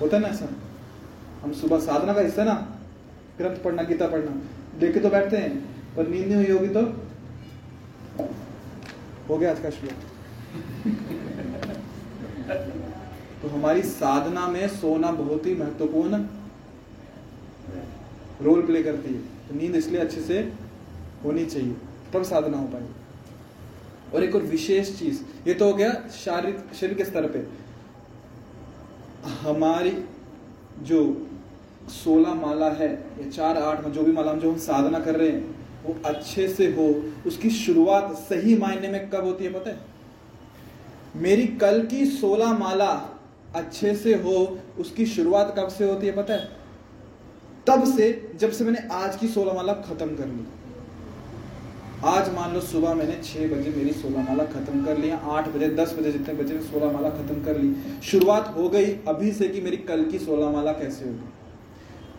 होता ना ऐसा? हम सुबह साधना का हिस्सा ना? ग्रंथ पढ़ना, गीता पढ़ना। देखे तो बैठते हैं, पर नींद नहीं हुई होगी तो? हो गया आज का श्लोक। तो हमारी साधना में सोना बहुत ही महत्वपूर्ण रोल प्ले करती है। तो नींद इसलिए अच्छे से होनी चाहिए, तब साधना हो पाएगी। और एक और विशेष चीज़, ये तो हो गया शारीरिक, शरीर के स्तर पे। हमारी जो सोलह माला है, या चार आठ जो भी माला जो हम साधना कर रहे हैं, वो अच्छे से हो, उसकी शुरुआत सही मायने में कब होती है पता है? मेरी कल की सोलह माला अच्छे से हो, उसकी शुरुआत कब से होती है पता है? तब से, जब से मैंने आज की सोलह माला खत्म कर ली। आज मान लो सुबह मैंने छह बजे मेरी सोलह माला खत्म कर लिया आठ बजे, दस बजे, जितने बजे सोलह माला खत्म कर ली। शुरुआत हो गई अभी से कि मेरी कल की सोलह माला कैसे होगी?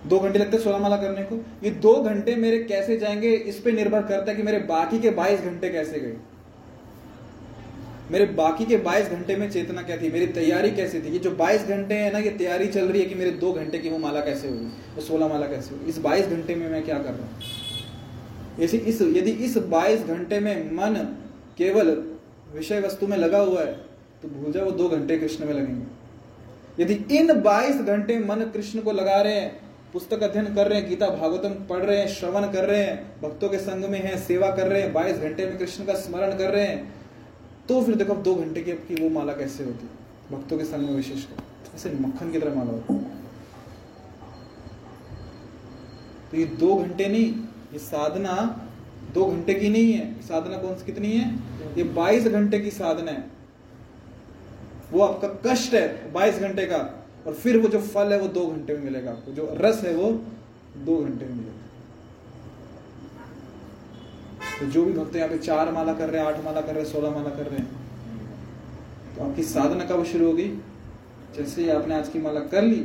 दो घंटे लगते सोलह माला करने को। ये दो घंटे मेरे कैसे जाएँगे? इस पर निर्भर करता है कि मेरे बाकी के बाईस घंटे कैसे गए। मेरे बाकी के 22 घंटे में चेतना क्या थी? मेरी तैयारी कैसे थी? ये जो 22 घंटे है ना, ये तैयारी चल रही है कि मेरे दो घंटे की वो माला कैसे होगी? वो सोलह माला कैसे होगी? इस 22 घंटे में मैं क्या कर रहा हूँ? ऐसे इस यदि इस 22 घंटे में मन केवल विषय वस्तु में लगा हुआ है तो भूल जाओ, वो दो घंटे कृष्ण में लगेंगे। यदि इन 22 घंटे मन कृष्ण को लगा रहे हैं, पुस्तक अध्ययन कर रहे हैं, गीता भागवतम पढ़ रहे हैं, श्रवण कर रहे हैं, भक्तों के संग में हैं, सेवा कर रहे हैं, बाईस घंटे में कृष्ण का स्मरण कर रहे हैं तो फिर देखो दो घंटे की आपकी वो माला कैसे होती है? भक्तों के संग में विशेषकर ऐसे मक्खन की तरह माला होती तो ये दो घंटे नहीं ये साधना दो घंटे की नहीं है। साधना कौन सी कितनी है? ये बाईस घंटे की साधना है। वो आपका कष्ट है बाईस घंटे का, और फिर वो जो फल है वो दो घंटे में मिलेगा आपको। जो रस है वो दो घंटे में मिलेगा। तो जो भी भक्त यहाँ पे चार माला कर रहे हैं, आठ माला कर रहे हैं, सोलह माला कर रहे हैं तो आपकी साधना कब शुरू होगी? जैसे ही आपने आज की माला कर ली,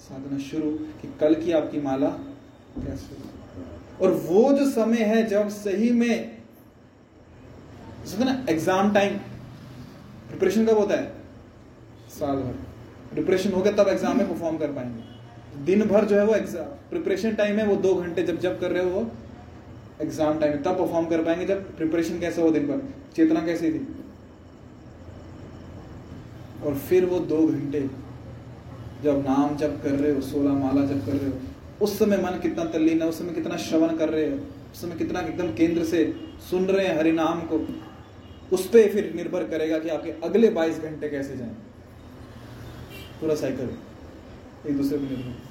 साधना शुरू कि कल की आपकी माला कैसे और वो जो समय है जब सही में ना एग्ज़ाम टाइम प्रिपरेशन कब होता है? साल भर। प्रिपरेशन हो गया तब एग्ज़ाम में परफॉर्म कर पाएँगे। दिन भर जो है वो एग्ज़ाम प्रिपरेशन टाइम है वो दो घंटे जब जब कर रहे हो वो एग्ज़ाम टाइम तब परफॉर्म कर पाएँगे जब प्रिपरेशन कैसे हो दिन भर? चेतना कैसी थी? और फिर वो दो घंटे जब नाम जब कर रहे हो, सोलह माला जब कर रहे हो उस समय मन कितना तल्लीन है, उस समय कितना श्रवण कर रहे हो, उस समय कितना एकदम केंद्र से सुन रहे हैं हरिनाम को, उस पर फिर निर्भर करेगा कि आपके अगले 22 घंटे कैसे जाएँ। पूरा साइकिल एक दूसरे पर निर्भर।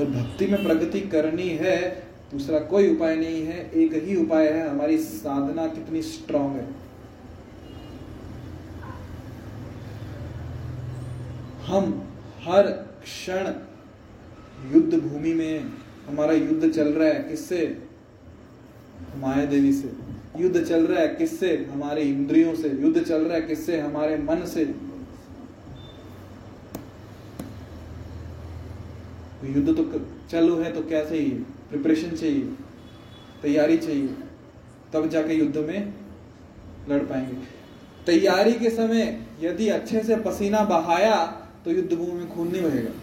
और भक्ति में प्रगति करनी है, दूसरा कोई उपाय नहीं है, एक ही उपाय है, हमारी साधना कितनी स्ट्रांग है। हम हर क्षण युद्ध भूमि में हमारा युद्ध चल रहा है किससे? माया देवी से। युद्ध चल रहा है किससे? हमारे इंद्रियों से। युद्ध चल रहा है किससे? हमारे मन से। तो युद्ध तो चालू है तो क्या चाहिए? प्रिपरेशन चाहिए। तैयारी चाहिए। तब जाके युद्ध में लड़ पाएँगे। तैयारी के समय यदि अच्छे से पसीना बहाया तो युद्ध भूमि में खून नहीं बहेगा।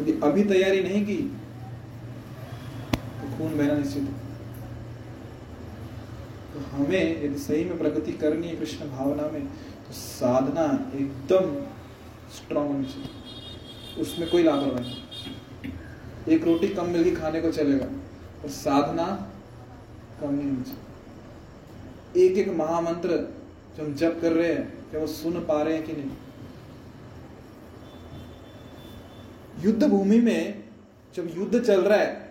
यदि अभी तैयारी नहीं की तो खून बहना निश्चित तो हमें यदि सही में प्रगति करनी है कृष्ण भावना में तो साधना एकदम स्ट्रांग होनी चाहिए। उसमें कोई लापरवाही एक रोटी कम मिलगी खाने को चलेगा और साधना कम नहीं होनी चाहिए। एक एक महामंत्र जो हम जप कर रहे हैं, क्या वो सुन पा रहे हैं कि नहीं? युद्ध भूमि में जब युद्ध चल रहा है,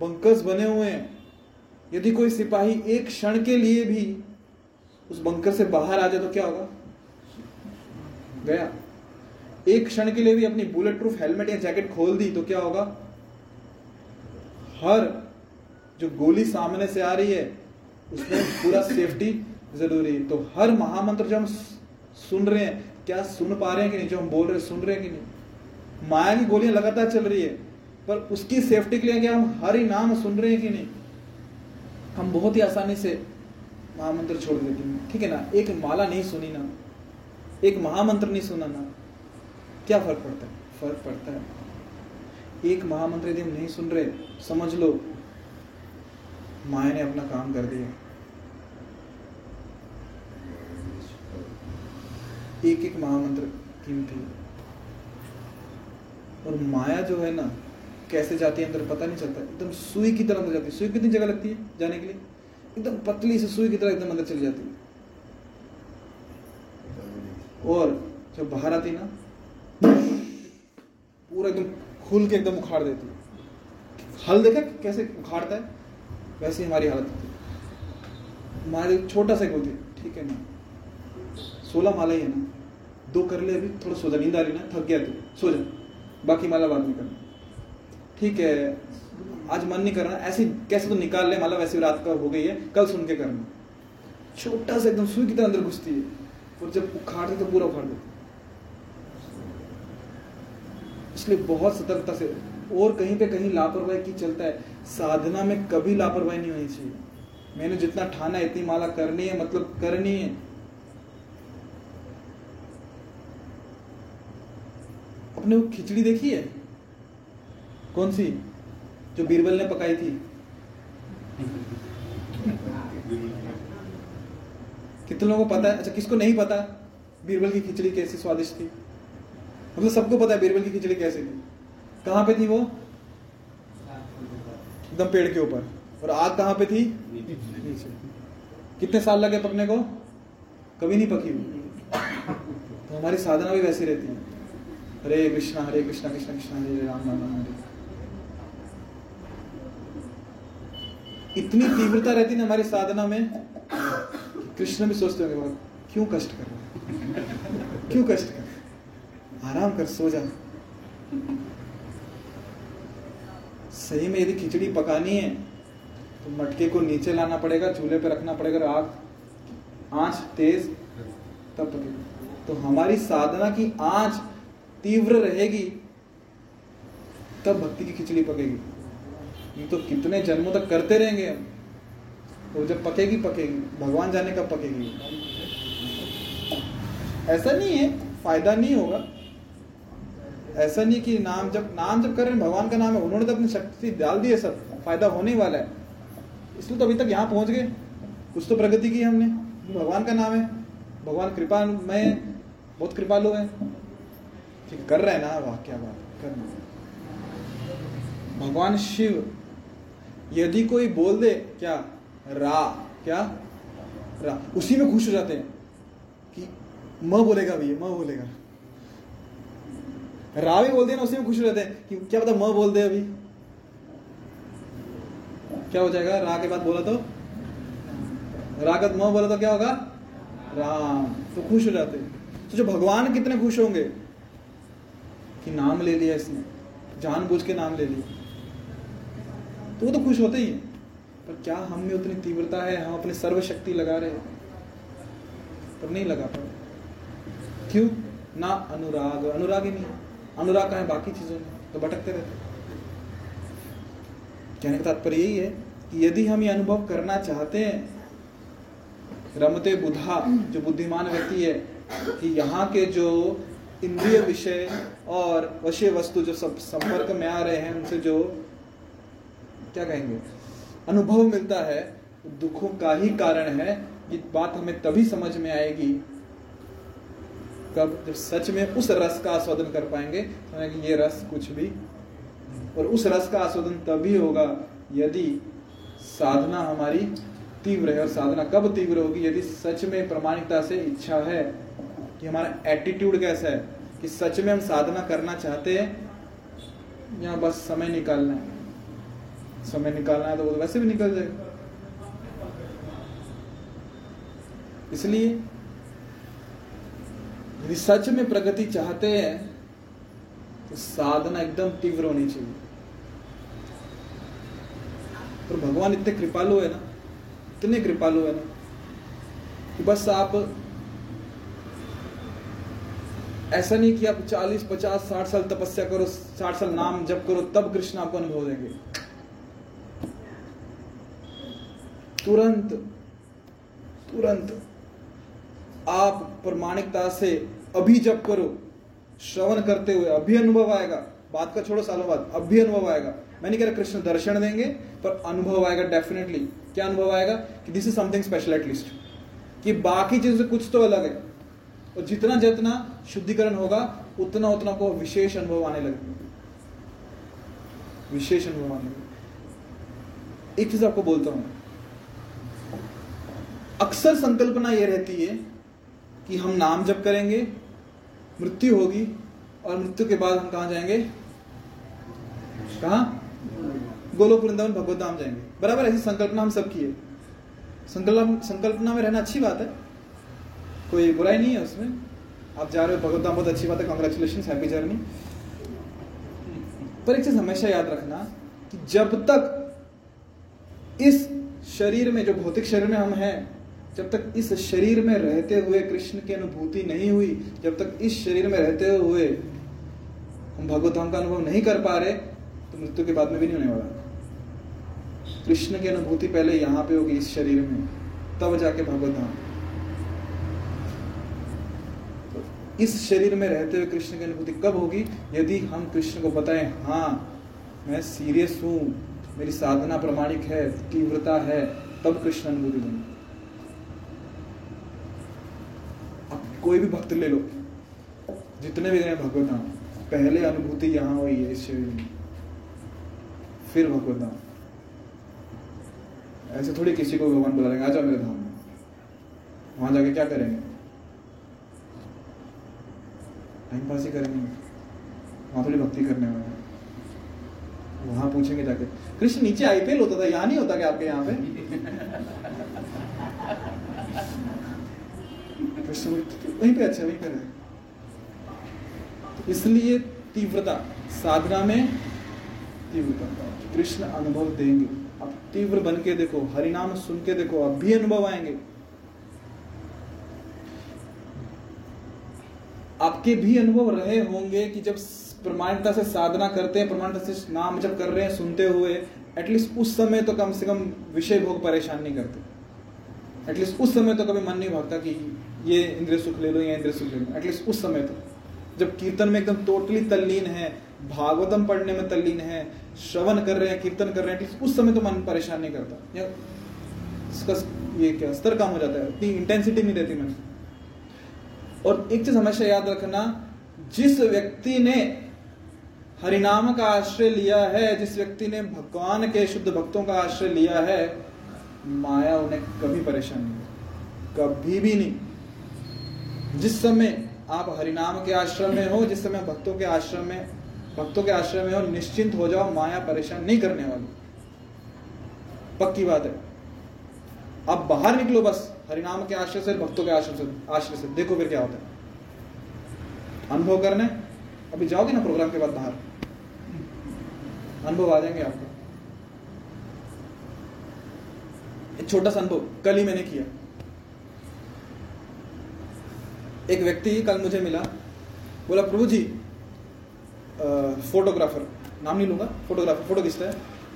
बंकर्स बने हुए हैं, यदि कोई सिपाही एक क्षण के लिए भी उस बंकर से बाहर आ जाए तो क्या होगा? गया। एक क्षण के लिए भी अपनी बुलेट प्रूफ हेलमेट या जैकेट खोल दी तो क्या होगा? हर जो गोली सामने से आ रही है, उसमें पूरा सेफ्टी ज़रूरी है। तो हर महामंत्र जो हम सुन रहे हैं, क्या सुन पा रहे हैं कि नहीं? जो हम बोल रहे हैं, सुन रहे हैं कि नहीं? माया की गोलियाँ लगातार चल रही है, पर उसकी सेफ्टी के लिए क्या हम हर ही नाम सुन रहे हैं कि नहीं? हम बहुत ही आसानी से महामंत्र छोड़ देते हैं। ठीक है ना? एक माला नहीं सुनी ना, एक महामंत्र नहीं सुना ना, क्या फ़र्क पड़ता है? फ़र्क पड़ता है। एक महामंत्र यदि हम नहीं सुन रहे, समझ लो, माया ने अपना काम कर दिया। एक एक महामंत्र कीमती और माया जो है ना, कैसे जाती है अंदर पता नहीं चलता। एकदम सुई की तरह अंदर जाती है। सुई कितनी जगह लगती है जाने के लिए? एकदम पतली से सुई की तरह एकदम अंदर चली जाती है। और जब बाहर आती ना, पूरा एकदम खुल के एकदम उखाड़ देती है। हल देखा कैसे उखाड़ता है? वैसे हमारी हालत होती है। हमारी छोटा सा होती है, ठीक है ना, सोलह माला ही है ना, दो कर ले अभी, थोड़ा सो जा, नींद आ रही ना, थक गया तू, सो जा। बाकी माला बाद में करना। ठीक है, आज मन नहीं करना ऐसे कैसे तो निकाल ले, माला वैसे रात का हो गई है, कल सुन के करना। छोटा सा एकदम सुई की तरह अंदर घुसती है, और जब उखाड़ते तो पूरा उखाड़ देती इसलिए बहुत सतर्कता से, और कहीं पे कहीं लापरवाही की चलता है, साधना में कभी लापरवाही नहीं होनी चाहिए। मैंने जितना ठाना है, इतनी माला करनी है मतलब करनी है अपने वो खिचड़ी देखी है? कौन सी? जो बीरबल ने पकाई थी? कितने लोगों को पता है? अच्छा किसको नहीं पता? बीरबल की खिचड़ी कैसी स्वादिष्ट थी? मतलब सबको पता है बीरबल की खिचड़ी कैसी थी। कहाँ पे थी वो? एकदम पेड़ के ऊपर। और आग कहाँ पे थी? नीचे कितने साल लगे पकने को? कभी नहीं पकी हुई तो हमारी साधना भी वैसी रहती है। हरे कृष्णा हरे कृष्णा कृष्णा कृष्णा, हरे राम राम हरे। इतनी तीव्रता रहती ना हमारी साधना में, कृष्ण भी सोचते होंगे क्यों कष्ट कर रहा क्यों कष्ट कर आराम कर, सो जा। सही में यदि खिचड़ी पकानी है तो मटके को नीचे लाना पड़ेगा, चूल्हे पे रखना पड़ेगा आग आँच तेज, तब पकेगी। तो हमारी साधना की आँच तीव्र रहेगी, तब भक्ति की खिचड़ी पकेगी। ये तो कितने जन्मों तक करते रहेंगे हम। तो जब पकेगी पकेगी। भगवान जाने कब पकेगी? ऐसा नहीं है, फ़ायदा नहीं होगा। ऐसा नहीं कि नाम जब नाम जब कर रहे हैं, भगवान का नाम है, उन्होंने तो अपनी शक्ति डाल दी है सब। फ़ायदा होने वाला है। इसलिए तो अभी तक यहाँ पहुँच गए। कुछ तो प्रगति की हमने। भगवान का नाम है। भगवान कृपा में बहुत कृपालु है। ठीक कर रहे हैं ना वाह, क्या बात करना भगवान शिव, यदि कोई बोल दे, क्या? रा क्या? रा। उसी में खुश हो जाते हैं कि म बोलेगा भैया, म बोलेगा। रा भी बोल दिया ना उसी में खुश हो जाते हैं कि क्या पता म बोल दे अभी। क्या हो जाएगा? रा के बाद बोला तो? रा का म बोला तो क्या होगा? राम। तो खुश हो जाते हैं। तो जो भगवान कितने खुश होंगे कि नाम ले लिया इसने। जान जानबूझ के नाम ले लिया। तो वो तो खुश होते ही हैं। पर क्या हम में उतनी तीव्रता है? हम अपनी सर्वशक्ति लगा रहे पर नहीं लगा पा क्यों? ना अनुराग। अनुराग ही नहीं। अनुराग का है? बाकी चीज़ों में। तो भटकते रहते कहने का तात्पर्य यही है कि यदि हम ये अनुभव करना चाहते हैं, रमते बुधा, जो बुद्धिमान व्यक्ति है, कि यहाँ के जो इंद्रिय विषय और वश्य वस्तु जो सब संपर्क में आ रहे हैं, उनसे जो क्या कहेंगे? अनुभव मिलता है, दुखों का ही कारण है, ये बात हमें तभी समझ में आएगी कब जब सच में उस रस का आस्वादन कर पाएँगे। तो ये रस कुछ भी और उस रस का आस्वादन तभी होगा यदि साधना हमारी तीव्र है। और साधना कब तीव्र होगी? यदि सच में प्रमाणिकता से इच्छा है कि हमारा एटीट्यूड कैसा है? कि सच में हम साधना करना चाहते हैं या बस समय निकालना है? समय निकालना है तो वो तो वैसे भी निकल जाएगा। इसलिए यदि सच में प्रगति चाहते हैं तो साधना एकदम तीव्र होनी चाहिए। और भगवान इतने कृपालु है ना, इतने कृपालु है ना, कि बस आप ऐसा नहीं कि आप 40, 50, 60 साल तपस्या करो 60 साल नाम जप करो तब कृष्ण आपको अनुभव देंगे। तुरंत तुरंत आप प्रमाणिकता से अभी जप करो। श्रवण करते हुए अभी अनुभव आएगा। बात का छोड़ो सालों बाद अभी अनुभव आएगा। मैं नहीं कह रहा कृष्ण दर्शन देंगे पर अनुभव आएगा डेफिनेटली क्या अनुभव आएगा? कि this is something special at least कि बाकी चीज़ों से कुछ तो अलग है। और जितना जितना शुद्धिकरण होगा, उतना उतना को विशेष अनुभव आने लगे विशेष अनुभव आने लगे एक चीज़ आपको बोलता हूँ। अक्सर संकल्पना यह रहती है कि हम नाम जप करेंगे, मृत्यु होगी, और मृत्यु के बाद हम कहा जाएँगे? कहा? गोलोक वृंदावन भगवत धाम जाएँगे। बराबर ऐसी संकल्पना हम सब की है। संकल्प संकल्पना में रहना अच्छी बात है। कोई बुराई नहीं है उसमें। आप जा रहे हो, भगवत बहुत अच्छी बात है कॉन्ग्रेचुलेशन हैप्पी जर्नी पर एक चीज़ हमेशा याद रखना कि जब तक इस शरीर में, जो भौतिक शरीर में हम हैं, जब तक इस शरीर में रहते हुए कृष्ण की अनुभूति नहीं हुई, जब तक इस शरीर में रहते हुए हम भगवत का अनुभव नहीं कर पा रहे तो मृत्यु के बाद में भी नहीं होने वाला। कृष्ण की अनुभूति पहले यहाँ पे होगी, इस शरीर में। तब जाके भगवत धाम तो इस शरीर में रहते हुए कृष्ण की अनुभूति कब होगी? यदि हम कृष्ण को बताएँ हाँ मैं सीरियस हूँ, मेरी साधना प्रमाणिक है, तीव्रता है, तब कृष्ण अनुभूति देंगे कोई भी भक्त ले लो, जितने भी गए भगवत धाम पहले अनुभूति यहाँ हुई है इस शरीर में। फिर भगवत धाम ऐसे थोड़ी किसी को भगवान बुला लेंगे, आ जाओ मेरे धाम में। वहाँ जाके क्या करेंगे? टाइम पास ही करेंगे। वहाँ थोड़ी भक्ति करने वाले वहाँ पूछेंगे जाके, कृष्ण, नीचे आईपीएल होता था, यहाँ नहीं होता क्या आपके यहाँ पे? कृष्ण वहीं पे अच्छा वहीं पे रहे। इसलिए तीव्रता, साधना में तीव्रता। कृष्ण अनुभव देंगे। अब तीव्र बन के देखो, हरिनाम सुन के देखो अब भी अनुभव आएँगे। आपके भी अनुभव रहे होंगे कि जब प्रमाणता से साधना करते हैं प्रमाणता से नाम जब कर रहे हैं, सुनते हुए एटलीस्ट उस समय तो कम से कम विषय भोग परेशान नहीं करते। एटलीस्ट उस समय तो कभी मन नहीं भागता कि ये इंद्रिय सुख ले लो, या इंद्रिय सुख ले लो। एटलीस्ट उस समय तो। जब कीर्तन में एकदम टोटली तल्लीन है, भागवतम पढ़ने में तल्लीन है, श्रवण कर रहे हैं, कीर्तन कर रहे हैं उस समय तो मन परेशान नहीं करता। या, इसका ये क्या, स्तर कम हो जाता है। इतनी इंटेंसिटी नहीं रहती मन और एक चीज़ हमेशा याद रखना, जिस व्यक्ति ने हरिनाम का आश्रय लिया है, जिस व्यक्ति ने भगवान के शुद्ध भक्तों का आश्रय लिया है, माया उन्हें कभी परेशान नहीं कभी भी नहीं। जिस समय आप हरिनाम के आश्रम में हो, जिस समय भक्तों के आश्रम में, भक्तों के आश्रम में हो, निश्चिंत हो जाओ, माया परेशान नहीं करने वाली। पक्की बात है। अब बाहर निकलो बस। हरिनाम के आश्रय से भक्तों के आश्रय से आश्रय से। देखो फिर क्या होता है। अनुभव करने, अभी जाओगे ना प्रोग्राम के बाद बाहर? अनुभव आ जाएँगे आपको। एक छोटा सा अनुभव, कल ही मैंने किया। एक व्यक्ति कल मुझे मिला, बोला प्रभु जी फोटोग्राफर नाम नहीं लूँगा फोटोग्राफर फ़ोटो खींचता है।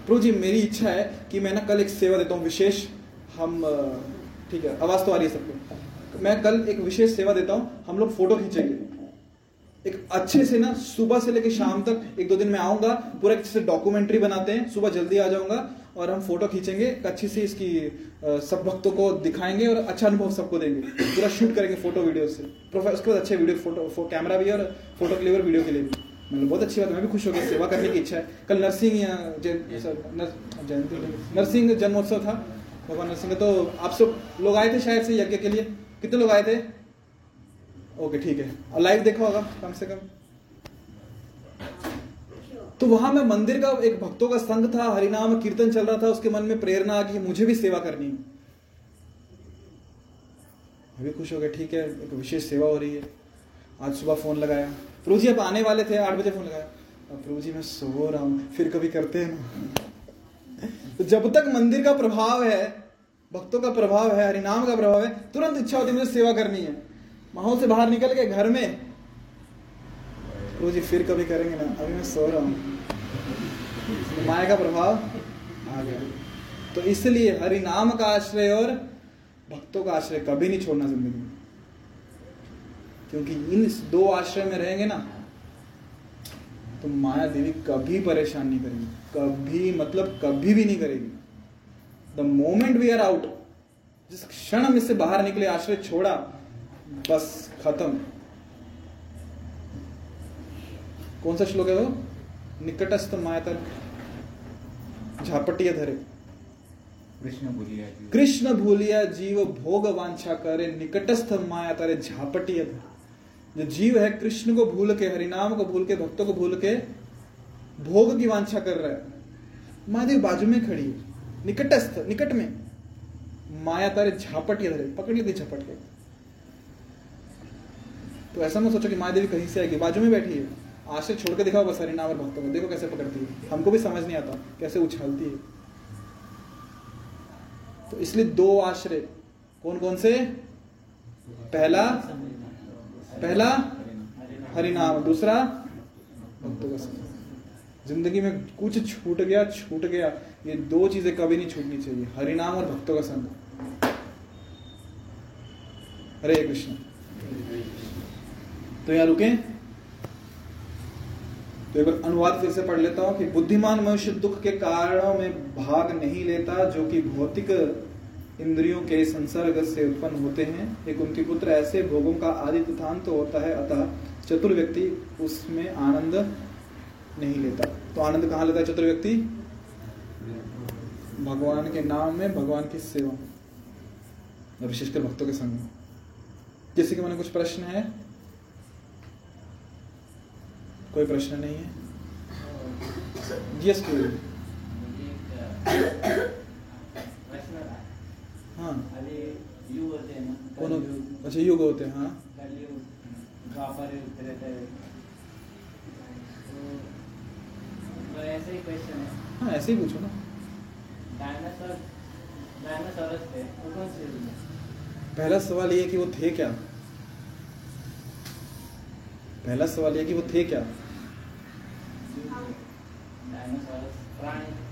प्रभु जी मेरी इच्छा है कि मैं ना कल एक सेवा देता हूँ, विशेष हम ठीक है आवाज़ तो आ रही है सबको। मैं कल एक विशेष सेवा देता हूँ हम लोग फ़ोटो खींचेंगे। एक अच्छे से ना सुबह से लेकर शाम तक एक दो दिन में आऊँगा पूरा अच्छे से डॉक्यूमेंट्री बनाते हैं सुबह जल्दी आ जाऊँगा और हम फ़ोटो खींचेंगे अच्छी सी इसकी सब भक्तों को दिखाएँगे और अच्छा अनुभव सबको देंगे। पूरा शूट करेंगे फ़ोटो वीडियो से। उसके बाद अच्छे वीडियो फ़ोटो फो, कैमरा भी और फ़ोटो के लिए और वीडियो के लिए भी। मतलब बहुत अच्छी बात मैं भी खुश हो गया सेवा करने की इच्छा है। कल नरसिंह जयंती नर्सिंग जन्मोत्सव था। भगवान नरसिंह तो आप सब लोग आए थे शायद से यज्ञ के लिए? कितने लोग आए थे? ओके, ठीक है। और लाइव देखा होगा कम से कम। तो वहाँ में मंदिर का एक भक्तों का संघ था, हरिनाम कीर्तन चल रहा था, उसके मन में प्रेरणा आ गई मुझे भी सेवा करनी है। अभी खुश हो गया ठीक है, एक विशेष सेवा हो रही है। आज सुबह फ़ोन लगाया। प्रभु जी, आप आने वाले थे, आठ बजे फ़ोन लगाया। प्रभु जी, मैं सो रहा हूँ। फिर कभी करते हैं ना। तो जब तक मंदिर का प्रभाव है, भक्तों का प्रभाव है, हरिनाम का प्रभाव है, तुरंत इच्छा होती है मुझे सेवा करनी है। माहौल से बाहर निकल के घर में प्रभु जी फिर कभी करेंगे ना? अभी मैं सो रहा हूँ। माया का प्रभाव आ गया। तो इसलिए हरि नाम का आश्रय और भक्तों का आश्रय कभी नहीं छोड़ना ज़िंदगी में। क्योंकि इन दो आश्रय में रहेंगे ना तो माया देवी कभी परेशान नहीं करेगी। कभी मतलब कभी भी नहीं करेगी। The moment we are out जिस क्षण हम इससे बाहर निकले आश्रय छोड़ा बस खत्म। कौन सा श्लोक है वो? निकटस्थ माया तक झापटिया धरे। कृष्ण बोलिया जी कृष्ण भूलिया जीव भोग वांछा करे निकटस्थ माया तारे झापटिया धरे। जो जीव है कृष्ण को भूल के हरिनाम को भूल के भक्तों को भूल के भोग की वांछा कर रहा है। महादेव बाजू में खड़ी है। निकटस्थ, निकट में। माया तारे झापट धरे पकड़ लेती झपट के। तो ऐसा मत सोचो कि माया देवी कहीं से आएगी। बाजू में बैठी है। से छोड़ के दिखाओ बस हरिनाम और भक्तों को। देखो कैसे पकड़ती है। हमको भी समझ नहीं आता कैसे उछालती है। तो इसलिए दो आश्रय। कौन कौन से? पहला पहला हरिनाम। दूसरा, भक्तों का संग ज़िंदगी में कुछ छूट गया छूट गया। ये दो चीज़ें कभी नहीं छूटनी चाहिए। हरिनाम और भक्तों का संग। हरे कृष्ण। तो यहाँ रुके। तो एक बार अनुवाद फिर से पढ़ लेता हूँ कि बुद्धिमान मनुष्य दुख के कारणों में भाग नहीं लेता, जो कि भौतिक इंद्रियों के संसर्ग से उत्पन्न होते हैं। एक उनके पुत्र ऐसे भोगों का आदि तो होता है, अतः चतुर व्यक्ति उसमें आनंद नहीं लेता। तो आनंद कहाँ लेता है चतुर व्यक्ति? भगवान के नाम में भगवान की सेवा। और विशेषकर भक्तों के संग। में किसी के मन में कुछ प्रश्न है? कोई प्रश्न नहीं है? यस कोई। हाँ। अच्छा युग होते हैं हाँ कलयुग, द्वापर युग, त्रेता युग। तो तो ऐसे ही क्वेश्चन है। हाँ ऐसे ही पूछो ना। डायनासोर डायनासोरस थे वो कौन से पहला सवाल ये कि वो थे क्या? पहला सवाल ये कि वो थे क्या?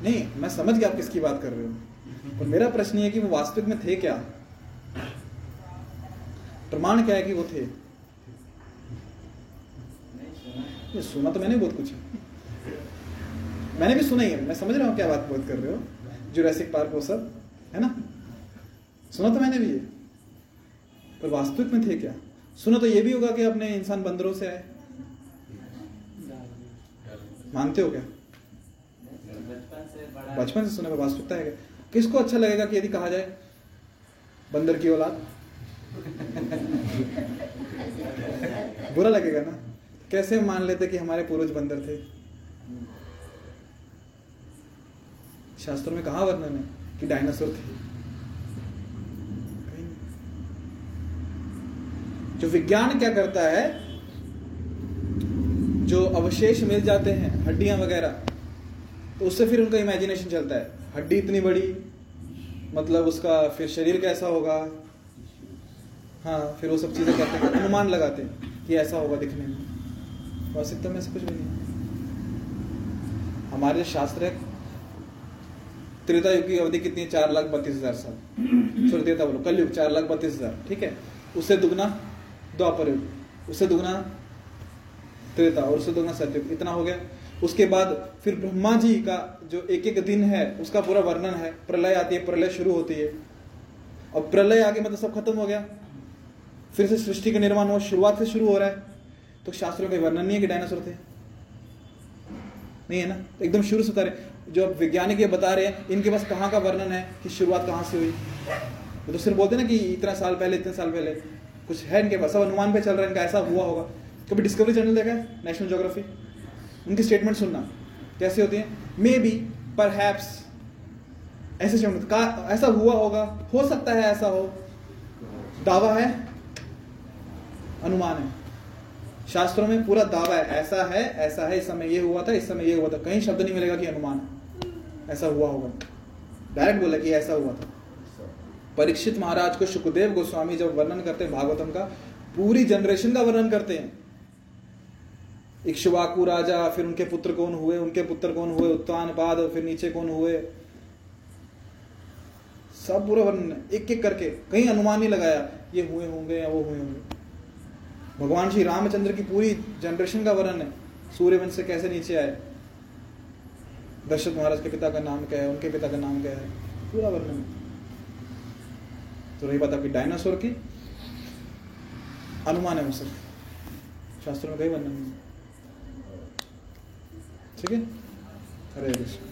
नहीं मैं समझ गया आप किसकी बात कर रहे हो। और मेरा प्रश्न ये है कि वो वास्तविक में थे क्या? प्रमाण क्या है कि वो थे? ये सुना तो मैंने बहुत कुछ है। मैंने भी सुना ही है, मैं समझ रहा हूँ क्या बात बात कर रहे हो जुरासिक पार्क वो सब, है ना? सुना तो मैंने भी ये। पर वास्तविक में थे क्या? सुना तो ये भी होगा कि अपने इंसान बंदरों से आए। मानते हो क्या? बचपन से सुना, पर वास्तविकता है क्या? किसको अच्छा लगेगा कि यदि कहा जाए, बंदर की औलाद? बुरा लगेगा ना? कैसे मान लेते कि हमारे पूर्वज बंदर थे? शास्त्रों में कहा वर्णन है कि डायनासोर थे? जो विज्ञान क्या करता है, जो अवशेष मिल जाते हैं, हड्डियाँ वगैरह तो उससे फिर उनका इमेजिनेशन चलता है। हड्डी इतनी बड़ी मतलब उसका फिर शरीर कैसा होगा? हाँ फिर वो सब चीज़ें कहते हैं। अनुमान लगाते हैं कि ऐसा होगा दिखने में। वास्तविकता में ऐसा कुछ भी नहीं हमारे शास्त्र है त्रेता युग की अवधि कितनी है? चार लाख बत्तीस हज़ार साल। सॉरी त्रेता बोलो। कलयुग चार लाख बत्तीस हज़ार, ठीक है? उससे दुगना द्वापर युग, उससे दुगना त्रेता और उससे दुगना सतयुग, इतना हो गया। उसके बाद फिर ब्रह्मा जी का जो एक एक दिन है, उसका पूरा वर्णन है। प्रलय आती है, प्रलय शुरू होती है। और प्रलय आगे मतलब सब खत्म हो गया। फिर से सृष्टि का निर्माण हुआ, शुरुआत से शुरू हो रहा है। तो शास्त्रों का वर्णन नहीं है कि डायनासोर थे। नहीं है ना? तो एकदम शुरू से बता रहे जो वैज्ञानिक ये बता रहे हैं, इनके पास कहाँ का वर्णन है कि शुरुआत कहाँ से हुई? वो तो सिर्फ़ बोलते हैं ना कि इतना साल पहले, इतने साल पहले। कुछ है इनके पास? सब अनुमान पे चल रहा है, इनका ऐसा हुआ होगा। कभी डिस्कवरी चैनल देखा है? नेशनल जोग्राफी उनकी स्टेटमेंट सुनना। कैसे होती है? मे बी पर ऐसे स्टेटमेंट का, ऐसा हुआ होगा, हो सकता है ऐसा हो। दावा है? अनुमान है। शास्त्रों में पूरा दावा है, ऐसा है ऐसा है, इस समय ये हुआ था, इस समय ये हुआ था। कहीं शब्द नहीं मिलेगा कि अनुमान। ऐसा हुआ होगा। डायरेक्ट बोला कि ऐसा हुआ था। परीक्षित महाराज को सुखदेव गोस्वामी जब वर्णन करते हैं भागवतम का, पूरी जनरेशन का वर्णन करते हैं। इक्ष्वाकु राजा, फिर उनके पुत्र कौन हुए? उनके पुत्र कौन हुए? उत्तान पाद, फिर नीचे कौन हुए? सब पूरा वर्णन एक एक करके, कहीं अनुमान नहीं लगाया, ये हुए होंगे या वो हुए होंगे। भगवान श्री रामचंद्र की पूरी जनरेशन का वर्णन है। सूर्यवंश से कैसे नीचे आए? दशरथ महाराज के पिता का नाम क्या है? उनके पिता का नाम क्या है? पूरा वर्णन। तो रही बात आपकी डायनासोर की। अनुमान है सिर्फ़ शास्त्रों में कई वर्णन ठीक है? हरे कृष्ण